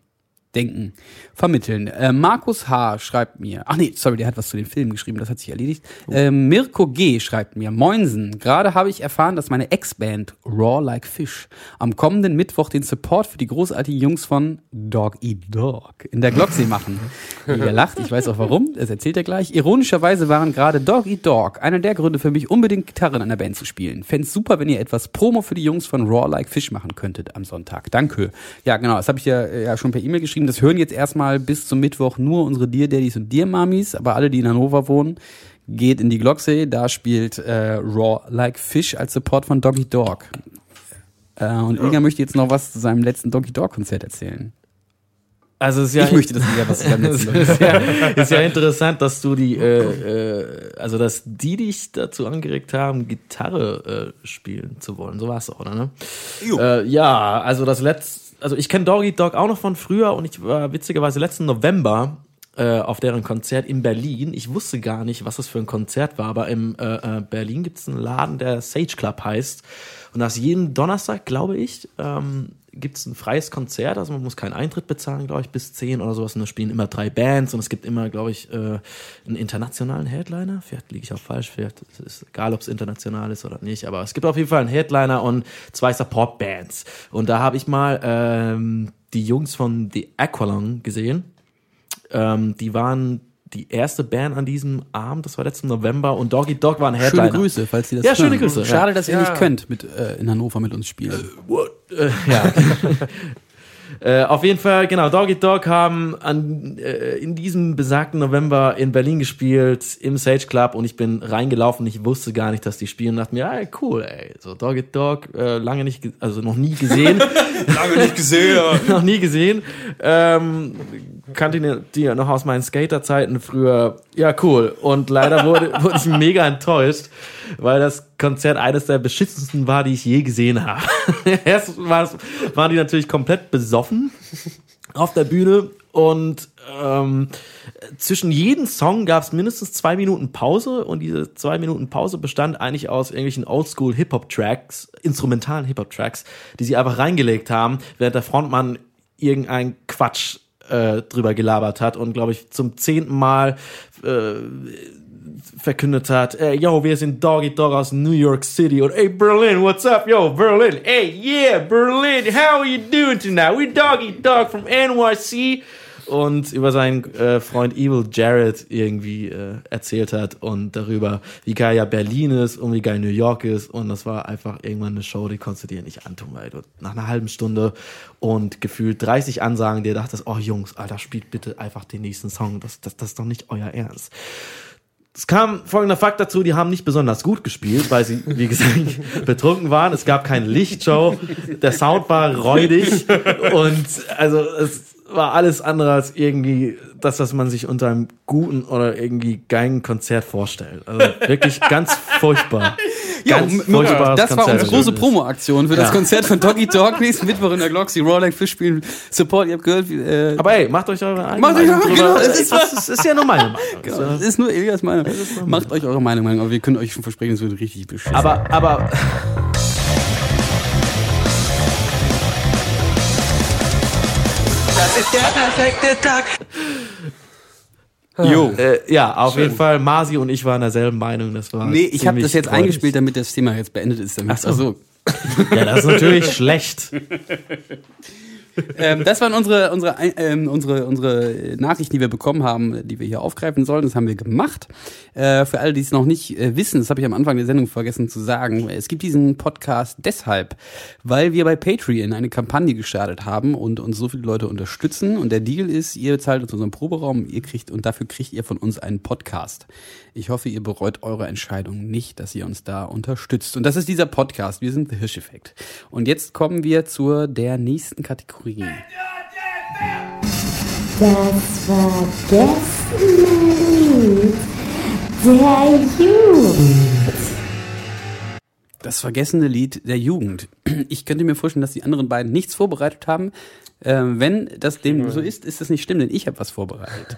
Denken vermitteln. Äh, Markus H. schreibt mir, ach nee, sorry, der hat was zu den Filmen geschrieben, das hat sich erledigt. Ähm, Mirko G. schreibt mir, Moinsen, gerade habe ich erfahren, dass meine Ex-Band Raw Like Fish am kommenden Mittwoch den Support für die großartigen Jungs von Dog Eat Dog in der Glocksee machen. Ihr lacht, ich weiß auch warum, das erzählt er gleich. Ironischerweise waren gerade Dog Eat Dog einer der Gründe für mich, unbedingt Gitarre in einer Band zu spielen. Fänd's super, wenn ihr etwas Promo für die Jungs von Raw Like Fish machen könntet am Sonntag. Danke. Ja, genau, das habe ich ja, ja schon per E-Mail geschrieben. Das hören jetzt erstmal bis zum Mittwoch nur unsere Dear Daddies und Dear Mamis, aber alle, die in Hannover wohnen, geht in die Glocksee. Da spielt äh, Raw Like Fish als Support von Doggy Dog. Äh, und Inga möchte jetzt noch was zu seinem letzten Doggy Dog Konzert erzählen. Also es ist ja Ich möchte das eher was zu seinem es letzten Doggy ist, ja, ist ja interessant, dass du die, äh, äh, also dass die dich dazu angeregt haben, Gitarre äh, spielen zu wollen. So war es auch, oder? Ne? Äh, ja, also das letzte, also ich kenne Doggy Dog auch noch von früher und ich war witzigerweise letzten November äh, auf deren Konzert in Berlin. Ich wusste gar nicht, was das für ein Konzert war, aber im äh, äh, Berlin gibt es einen Laden, der Sage Club heißt. Und das jeden Donnerstag, glaube ich, ähm, gibt es ein freies Konzert. Also man muss keinen Eintritt bezahlen, glaube ich, bis 10 oder sowas. Und da spielen immer drei Bands und es gibt immer, glaube ich, äh, einen internationalen Headliner. Vielleicht liege ich auch falsch, vielleicht ist es egal, ob es international ist oder nicht. Aber es gibt auf jeden Fall einen Headliner und zwei Support-Bands. Und da habe ich mal ähm, die Jungs von The Aqualung gesehen. Ähm, die waren die erste Band an diesem Abend, das war letzten November und Doggy Dog war ein Headliner. Schöne Grüße, falls ihr das Ja, schöne. Grüße, Schade, dass ihr Ja. nicht könnt mit äh, in Hannover mit uns spielen. Äh, ja. äh, auf jeden Fall, genau, Doggy Dog haben an, äh, in diesem besagten November in Berlin gespielt, im Sage Club und ich bin reingelaufen, ich wusste gar nicht, dass die spielen und dachte mir, ja, cool, ey, so Doggy Dog, äh, lange nicht, also noch nie gesehen. Lange nicht gesehen. noch nie gesehen. Ähm, kannte die, die ja noch aus meinen Skaterzeiten früher. Ja, cool. Und leider wurde, wurde ich mega enttäuscht, weil das Konzert eines der beschissensten war, die ich je gesehen habe. Erst war, waren die natürlich komplett besoffen auf der Bühne und ähm, zwischen jedem Song gab es mindestens zwei Minuten Pause und diese zwei Minuten Pause bestand eigentlich aus irgendwelchen Oldschool Hip-Hop-Tracks, instrumentalen Hip-Hop-Tracks, die sie einfach reingelegt haben, während der Frontmann irgendein Quatsch äh, drüber gelabert hat und glaube ich zum zehnten Mal äh, verkündet hat, ey, yo, wir sind Doggy Dog aus New York City und ey, Berlin, what's up, yo, Berlin, ey, yeah, Berlin, how are you doing tonight? We Doggy Dog from NYC und über seinen äh, Freund Evil Jared irgendwie äh, erzählt hat und darüber, wie geil ja Berlin ist und wie geil New York ist und das war einfach irgendwann eine Show, die konntest du dir nicht antun, weil du nach einer halben Stunde und gefühlt 30 Ansagen dir dachtest, oh Jungs, Alter, spielt bitte einfach den nächsten Song, das, das, das ist doch nicht euer Ernst. Es kam folgender Fakt dazu, die haben nicht besonders gut gespielt, weil sie, wie gesagt, betrunken waren. Es gab keine Lichtshow, der Sound war räudig und also es war alles andere als irgendwie das, was man sich unter einem guten oder irgendwie geilen Konzert vorstellt. Also wirklich ganz furchtbar. Ganz m- furchtbares das war unsere große Promo-Aktion für das Ja. Konzert von Doggy Dog nächsten Mittwoch in der Glocksy. Raw Like Fish spielen Support, ihr habt gehört. wie, Äh, Aber ey, macht euch eure eigene Macht euch Meinung eure- drüber. genau, es ist- das, ist, ist ja nur meine Meinung. genau, das ist nur Elias Meinung. Macht euch eure Meinung, Meinung, aber wir können euch schon versprechen, es wird richtig beschissen. Aber, aber ist der perfekte Tag. Jo. Äh, ja, auf jeden Fall, Masi und ich waren derselben Meinung. Das war Nee, ich habe das jetzt räudig. eingespielt, damit das Thema jetzt beendet ist. Damit. Ach so. Also, Ja, das ist natürlich schlecht. Ähm, das waren unsere, unsere, ähm, unsere, unsere Nachrichten, die wir bekommen haben, die wir hier aufgreifen sollen. Das haben wir gemacht. Äh, für alle, die es noch nicht äh, wissen, das habe ich am Anfang der Sendung vergessen zu sagen. Es gibt diesen Podcast deshalb, weil wir bei Patreon eine Kampagne gestartet haben und uns so viele Leute unterstützen. Und der Deal ist, ihr bezahlt uns unseren Proberaum, ihr kriegt und dafür kriegt ihr von uns einen Podcast. Ich hoffe, ihr bereut eure Entscheidung nicht, dass ihr uns da unterstützt. Und das ist dieser Podcast. Wir sind The Hirscheffekt. Und jetzt kommen wir zur der nächsten Kategorie. Das war gestern der Jugend. Das vergessene Lied der Jugend. Ich könnte mir vorstellen, dass die anderen beiden nichts vorbereitet haben. Äh, wenn das dem so ist, ist das nicht schlimm, denn ich habe was vorbereitet.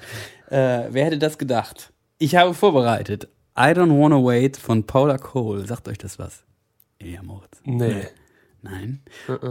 Äh, wer hätte das gedacht? Ich habe vorbereitet. I Don't Wanna Wait von Paula Cole. Sagt euch das was? Ja, Moritz. Nee. Nein.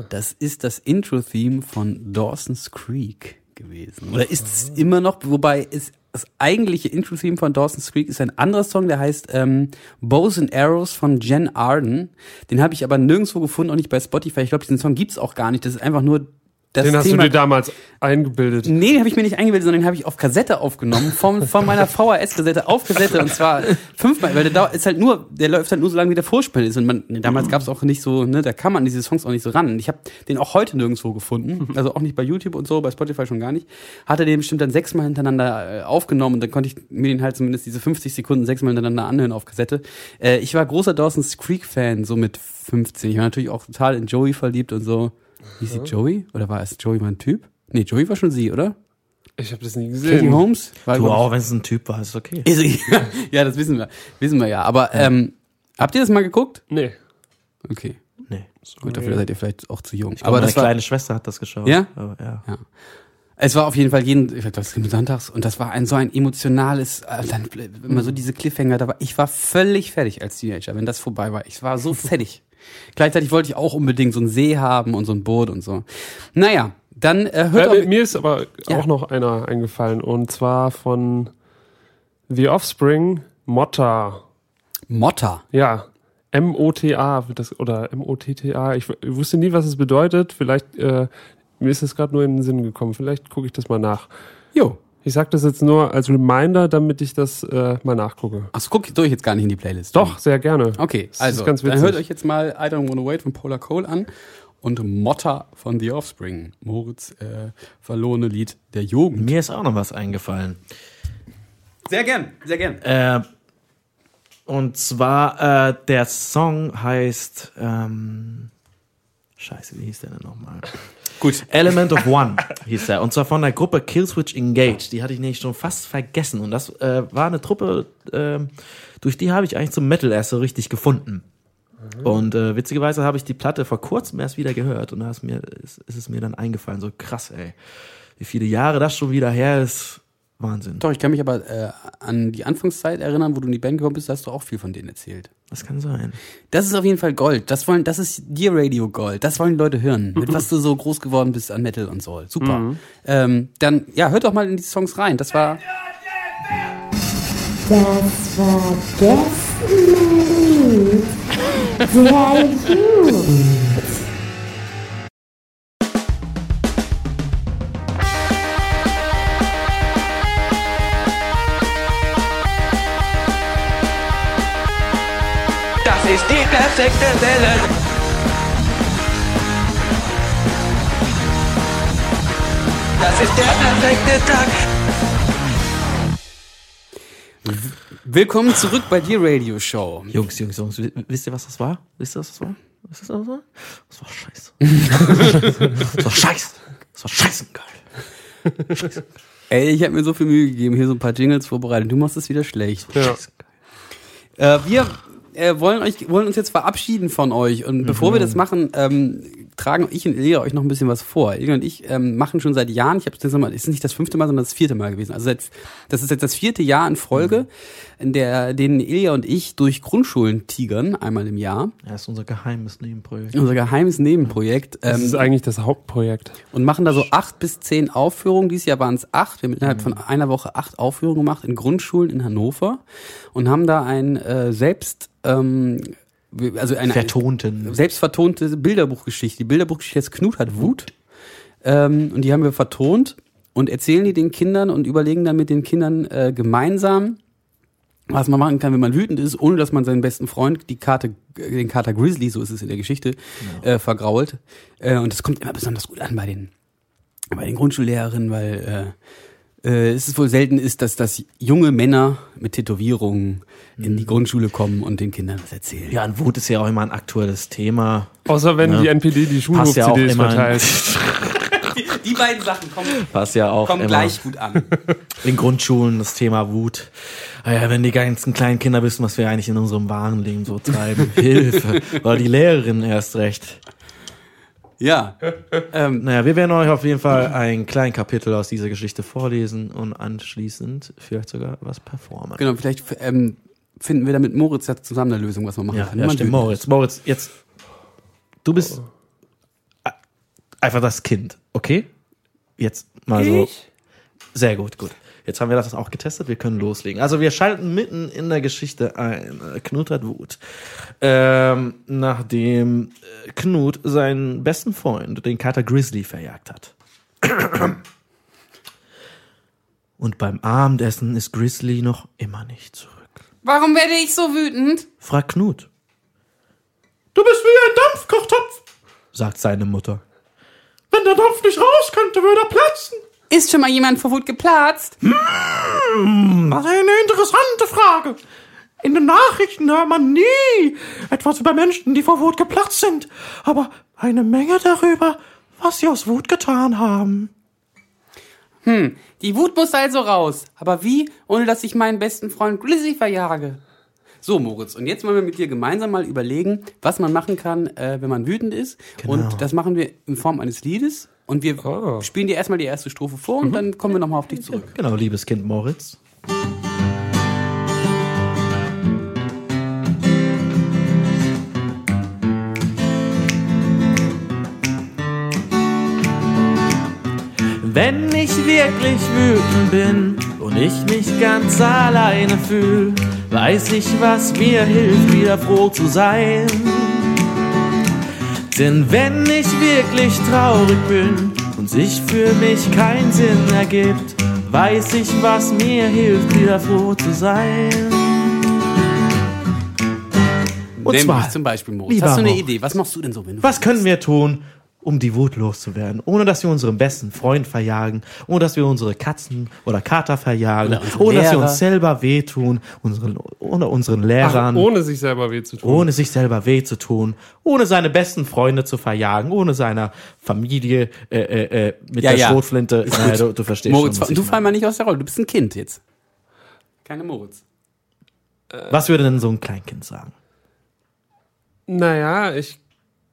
Das ist das Intro-Theme von Dawson's Creek gewesen. Oder ist es immer noch, wobei es das eigentliche Intro-Theme von Dawson's Creek ist ein anderer Song, der heißt ähm, Bows and Arrows von Jen Arden. Den habe ich aber nirgendwo gefunden, auch nicht bei Spotify. Ich glaube, diesen Song gibt's auch gar nicht. Das ist einfach nur das Den hast Thema. du dir damals eingebildet. Nee, den habe ich mir nicht eingebildet, sondern den habe ich auf Kassette aufgenommen, vom, von meiner VHS-Kassette auf Kassette und zwar fünfmal, weil der dauert, ist halt nur, der läuft halt nur so lange, wie der Vorspann ist und man, damals gab es auch nicht so, ne, da kann man diese Songs auch nicht so ran. Und ich habe den auch heute nirgendwo gefunden, also auch nicht bei YouTube und so, bei Spotify schon gar nicht. Hatte den bestimmt dann sechsmal hintereinander äh, aufgenommen und dann konnte ich mir den halt zumindest diese 50 Sekunden sechsmal hintereinander anhören auf Kassette. Äh, ich war großer Dawson's Creek-Fan, so mit 15. Ich war natürlich auch total in Joey verliebt und so. Hieß sie Joey? Oder war es Joey mal ein Typ? Nee, Joey war schon sie, oder? Ich habe das nie Katie gesehen. Holmes? War, Du glaub auch, wenn es ein Typ war, ist okay. Ja, das wissen wir. Wissen wir ja. Aber ähm, habt ihr das mal geguckt? Nee. Okay. Nee. Gut, dafür seid ihr vielleicht auch zu jung. Aber Aber meine das war, kleine Schwester hat das geschaut. Ja? Aber, ja. Ja. es war auf jeden Fall jeden, ich glaube, das ging sonntags und das war ein so ein emotionales, äh, dann immer so diese Cliffhanger. Da war, ich war völlig fertig als Teenager, wenn das vorbei war. Ich war so fertig. Gleichzeitig wollte ich auch unbedingt so einen See haben und so ein Boot und so. Naja, dann äh, hört Äh, auch, mir ist aber Ja. auch noch einer eingefallen und zwar von The Offspring Motta. Motta. Ja, M-O-T-A wird das oder M-O-T-T-A. Ich, ich wusste nie, was es bedeutet. Vielleicht äh, mir ist es gerade nur in den Sinn gekommen. Vielleicht gucke ich das mal nach. Jo. Ich sag das jetzt nur als Reminder, damit ich das äh, mal nachgucke. Ach, so guck ich durch jetzt gar nicht in die Playlist. Doch, sehr gerne. Okay, Das also ist ganz dann hört euch jetzt mal I Don't Wanna Wait von Paula Cole an und Motta von The Offspring. Moritz äh, verlorene Lied der Jugend. Mir ist auch noch was eingefallen. Sehr gern, sehr gern. Äh, und zwar, äh, der Song heißt, ähm, scheiße, wie hieß der denn nochmal? Gut. Element of One hieß er. Und zwar von der Gruppe Killswitch Engage. Die hatte ich nämlich schon fast vergessen. Und das äh, war eine Truppe, ähm, durch die habe ich eigentlich zum Metal erst so richtig gefunden. Und äh, witzigerweise habe ich die Platte vor kurzem erst wieder gehört und da ist, mir, ist, ist es mir dann eingefallen. So krass, ey. Wie viele Jahre das schon wieder her ist. Wahnsinn. Doch, ich kann mich aber äh, an die Anfangszeit erinnern, wo du in die Band gekommen bist, da hast du auch viel von denen erzählt. Das kann sein. Das ist auf jeden Fall Gold. Das wollen, das ist Dear Radio Gold. Das wollen die Leute hören. Mit was du so groß geworden bist an Metal und so. Super. Ähm, dann, ja, hört doch mal in die Songs rein. Das war Das war Gästenlied der Jugend. Die perfekte Welle. Das ist der perfekte Tag. Willkommen zurück bei Dear Radio Show. Jungs, Jungs, Jungs, wi- wisst ihr, was das war? Wisst ihr, was das war? Was das war? Das war scheiße. das war scheiße. Das war scheiße geil. Ey, ich habe mir so viel Mühe gegeben, hier so ein paar Jingles vorbereitet. Du machst es wieder schlecht. Ja. Äh, wir äh, wollen, euch, wollen uns jetzt verabschieden von euch. Und bevor wir das machen, ähm, tragen ich und Ilja euch noch ein bisschen was vor. Ilja und ich ähm, machen schon seit Jahren, ich habe das mal, es ist nicht das fünfte Mal, sondern das vierte Mal gewesen. Also seit, das ist jetzt das vierte Jahr in Folge, in der denen Ilja und ich durch Grundschulen tigern, einmal im Jahr. Ja, das ist unser geheimes Nebenprojekt. Unser geheimes Nebenprojekt. Das Ähm, ist eigentlich das Hauptprojekt. und machen da so acht bis zehn Aufführungen. Dieses Jahr waren es acht. Wir haben innerhalb von einer Woche acht Aufführungen gemacht in Grundschulen in Hannover und haben da ein äh, selbst ähm, also eine Vertonten. selbst vertonte Bilderbuchgeschichte. Die Bilderbuchgeschichte heißt Knut hat Wut ähm, und die haben wir vertont und erzählen die den Kindern und überlegen dann mit den Kindern äh, gemeinsam, was man machen kann, wenn man wütend ist, ohne dass man seinen besten Freund, die Karte, den Kater Grizzly, so ist es in der Geschichte, äh, vergrault. Äh, und das kommt immer besonders gut an bei den, bei den Grundschullehrerinnen, weil äh, äh, es ist wohl selten ist, dass, dass junge Männer mit Tätowierungen in die Grundschule kommen und den Kindern was erzählen. Ja, und Wut ist ja auch immer ein aktuelles Thema. Außer wenn Ja. die NPD die Passt ja verteilt. Die beiden Sachen kommen, Was ja auch kommen gleich gut an. in Grundschulen das Thema Wut. Ah ja, wenn die ganzen kleinen Kinder wissen, was wir eigentlich in unserem wahren Leben so treiben. Hilfe. Oder die Lehrerin erst recht. Ja. Ähm, Naja, wir werden euch auf jeden Fall ein kleines Kapitel aus dieser Geschichte vorlesen und anschließend vielleicht sogar was performen. genau, vielleicht ähm, finden wir da mit Moritz ja zusammen eine Lösung, was wir machen Ja, können. ja stimmt. Moritz, Moritz, jetzt. Du bist a- einfach das Kind, okay? Jetzt mal so. Sehr gut, gut. Jetzt haben wir das auch getestet, wir können loslegen. Also wir schalten mitten in der Geschichte ein. Äh, Knut hat Wut. Ähm, nachdem äh, Knut seinen besten Freund, den Kater Grizzly, verjagt hat. Und beim Abendessen ist Grizzly noch immer nicht zurück. Warum werde ich so wütend? Fragt Knut. Du bist wie ein Dampfkochtopf, sagt seine Mutter. Wenn der Dampf nicht raus könnte, würde er platzen. Ist schon mal jemand vor Wut geplatzt? Das ist eine interessante Frage. In den Nachrichten hört man nie etwas über Menschen, die vor Wut geplatzt sind, aber eine Menge darüber, was sie aus Wut getan haben. Die Wut muss also raus. Aber wie, ohne dass ich meinen besten Freund Grizzly verjage? So, Moritz, und jetzt wollen wir mit dir gemeinsam mal überlegen, was man machen kann, äh, wenn man wütend ist. Und das machen wir in Form eines Liedes. Und wir Oh. spielen dir erstmal die erste Strophe vor und dann kommen wir nochmal auf dich zurück. Genau, liebes Kind Moritz. Wenn ich wirklich wütend bin und ich mich ganz alleine fühl, weiß ich, was mir hilft, wieder froh zu sein. Denn wenn ich wirklich traurig bin und sich für mich kein Sinn ergibt, weiß ich, was mir hilft, wieder froh zu sein. Und Nämlich zwar, zum Beispiel, Moritz. Hast du eine. Idee? Was machst du denn so, wenn du was können wir tun, um die Wut loszuwerden, ohne dass wir unseren besten Freund verjagen, ohne dass wir unsere Katzen oder Kater verjagen, Oder ohne dass wir Lehrer. uns selber wehtun, unseren, ohne unseren Ach, Lehrern. ohne sich selber weh zu tun. ohne sich selber weh zu tun, ohne seine besten Freunde zu verjagen, ohne seiner Familie äh, äh, äh, mit Ja, der ja. Schrotflinte. Naja, du, du verstehst Moritz, schon, du fall mal nicht aus der Rolle. Du bist ein Kind jetzt. Keine Moritz. Was würde denn so ein Kleinkind sagen? Naja, ich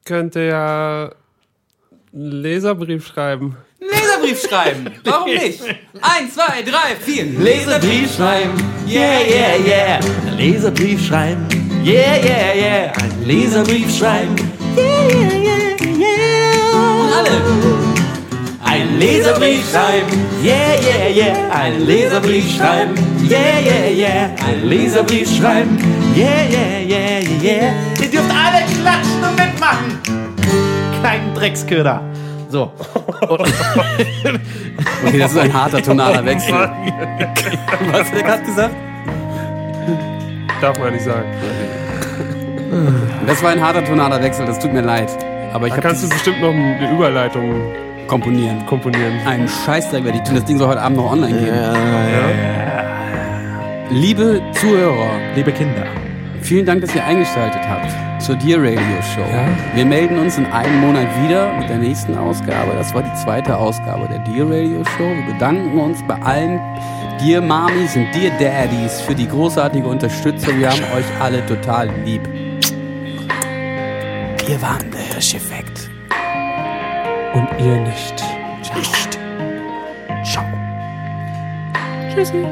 könnte ja einen Leserbrief schreiben. Leserbrief schreiben. Warum nicht? Eins, zwei, drei, vier. Leserbrief schreiben, yeah, yeah, yeah. Ein Leserbrief schreiben, yeah, yeah, yeah. Ein Leserbrief schreiben, yeah, yeah, yeah, yeah. Und alle. Ein Leserbrief schreiben, yeah, yeah, yeah. Ein Leserbrief schreiben, yeah, yeah, yeah. Ein Leserbrief schreiben, yeah, yeah, yeah, yeah, yeah. Ihr dürft alle klatschen und mitmachen. Kleinen Drecksköder. So. Okay, das ist ein harter tonaler Wechsel. Was hat er gerade gesagt? Darf man nicht sagen. Das war ein harter tonaler Wechsel, das tut mir leid. Aber ich Da kannst du bestimmt noch eine Überleitung komponieren. komponieren. Ein Scheißdreck werde ich tun. Das Ding soll heute Abend noch online gehen. Liebe Zuhörer, Liebe Kinder. Vielen Dank, dass ihr eingeschaltet habt zur Dear Radio Show. Wir melden uns in einem Monat wieder mit der nächsten Ausgabe. Das war die zweite Ausgabe der Dear Radio Show. Wir bedanken uns bei allen Dear Mamis und Dear Daddies für die großartige Unterstützung. Wir haben euch alle total lieb. Wir waren der Hirscheffekt. Und ihr nicht. Nicht. Ciao. Tschüssi.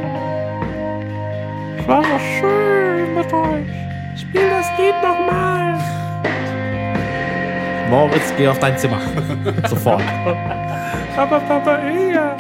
Es war so schön mit euch. Spiel das Lied nochmal. Moritz, geh auf dein Zimmer. Sofort. Aber Papa Ilja.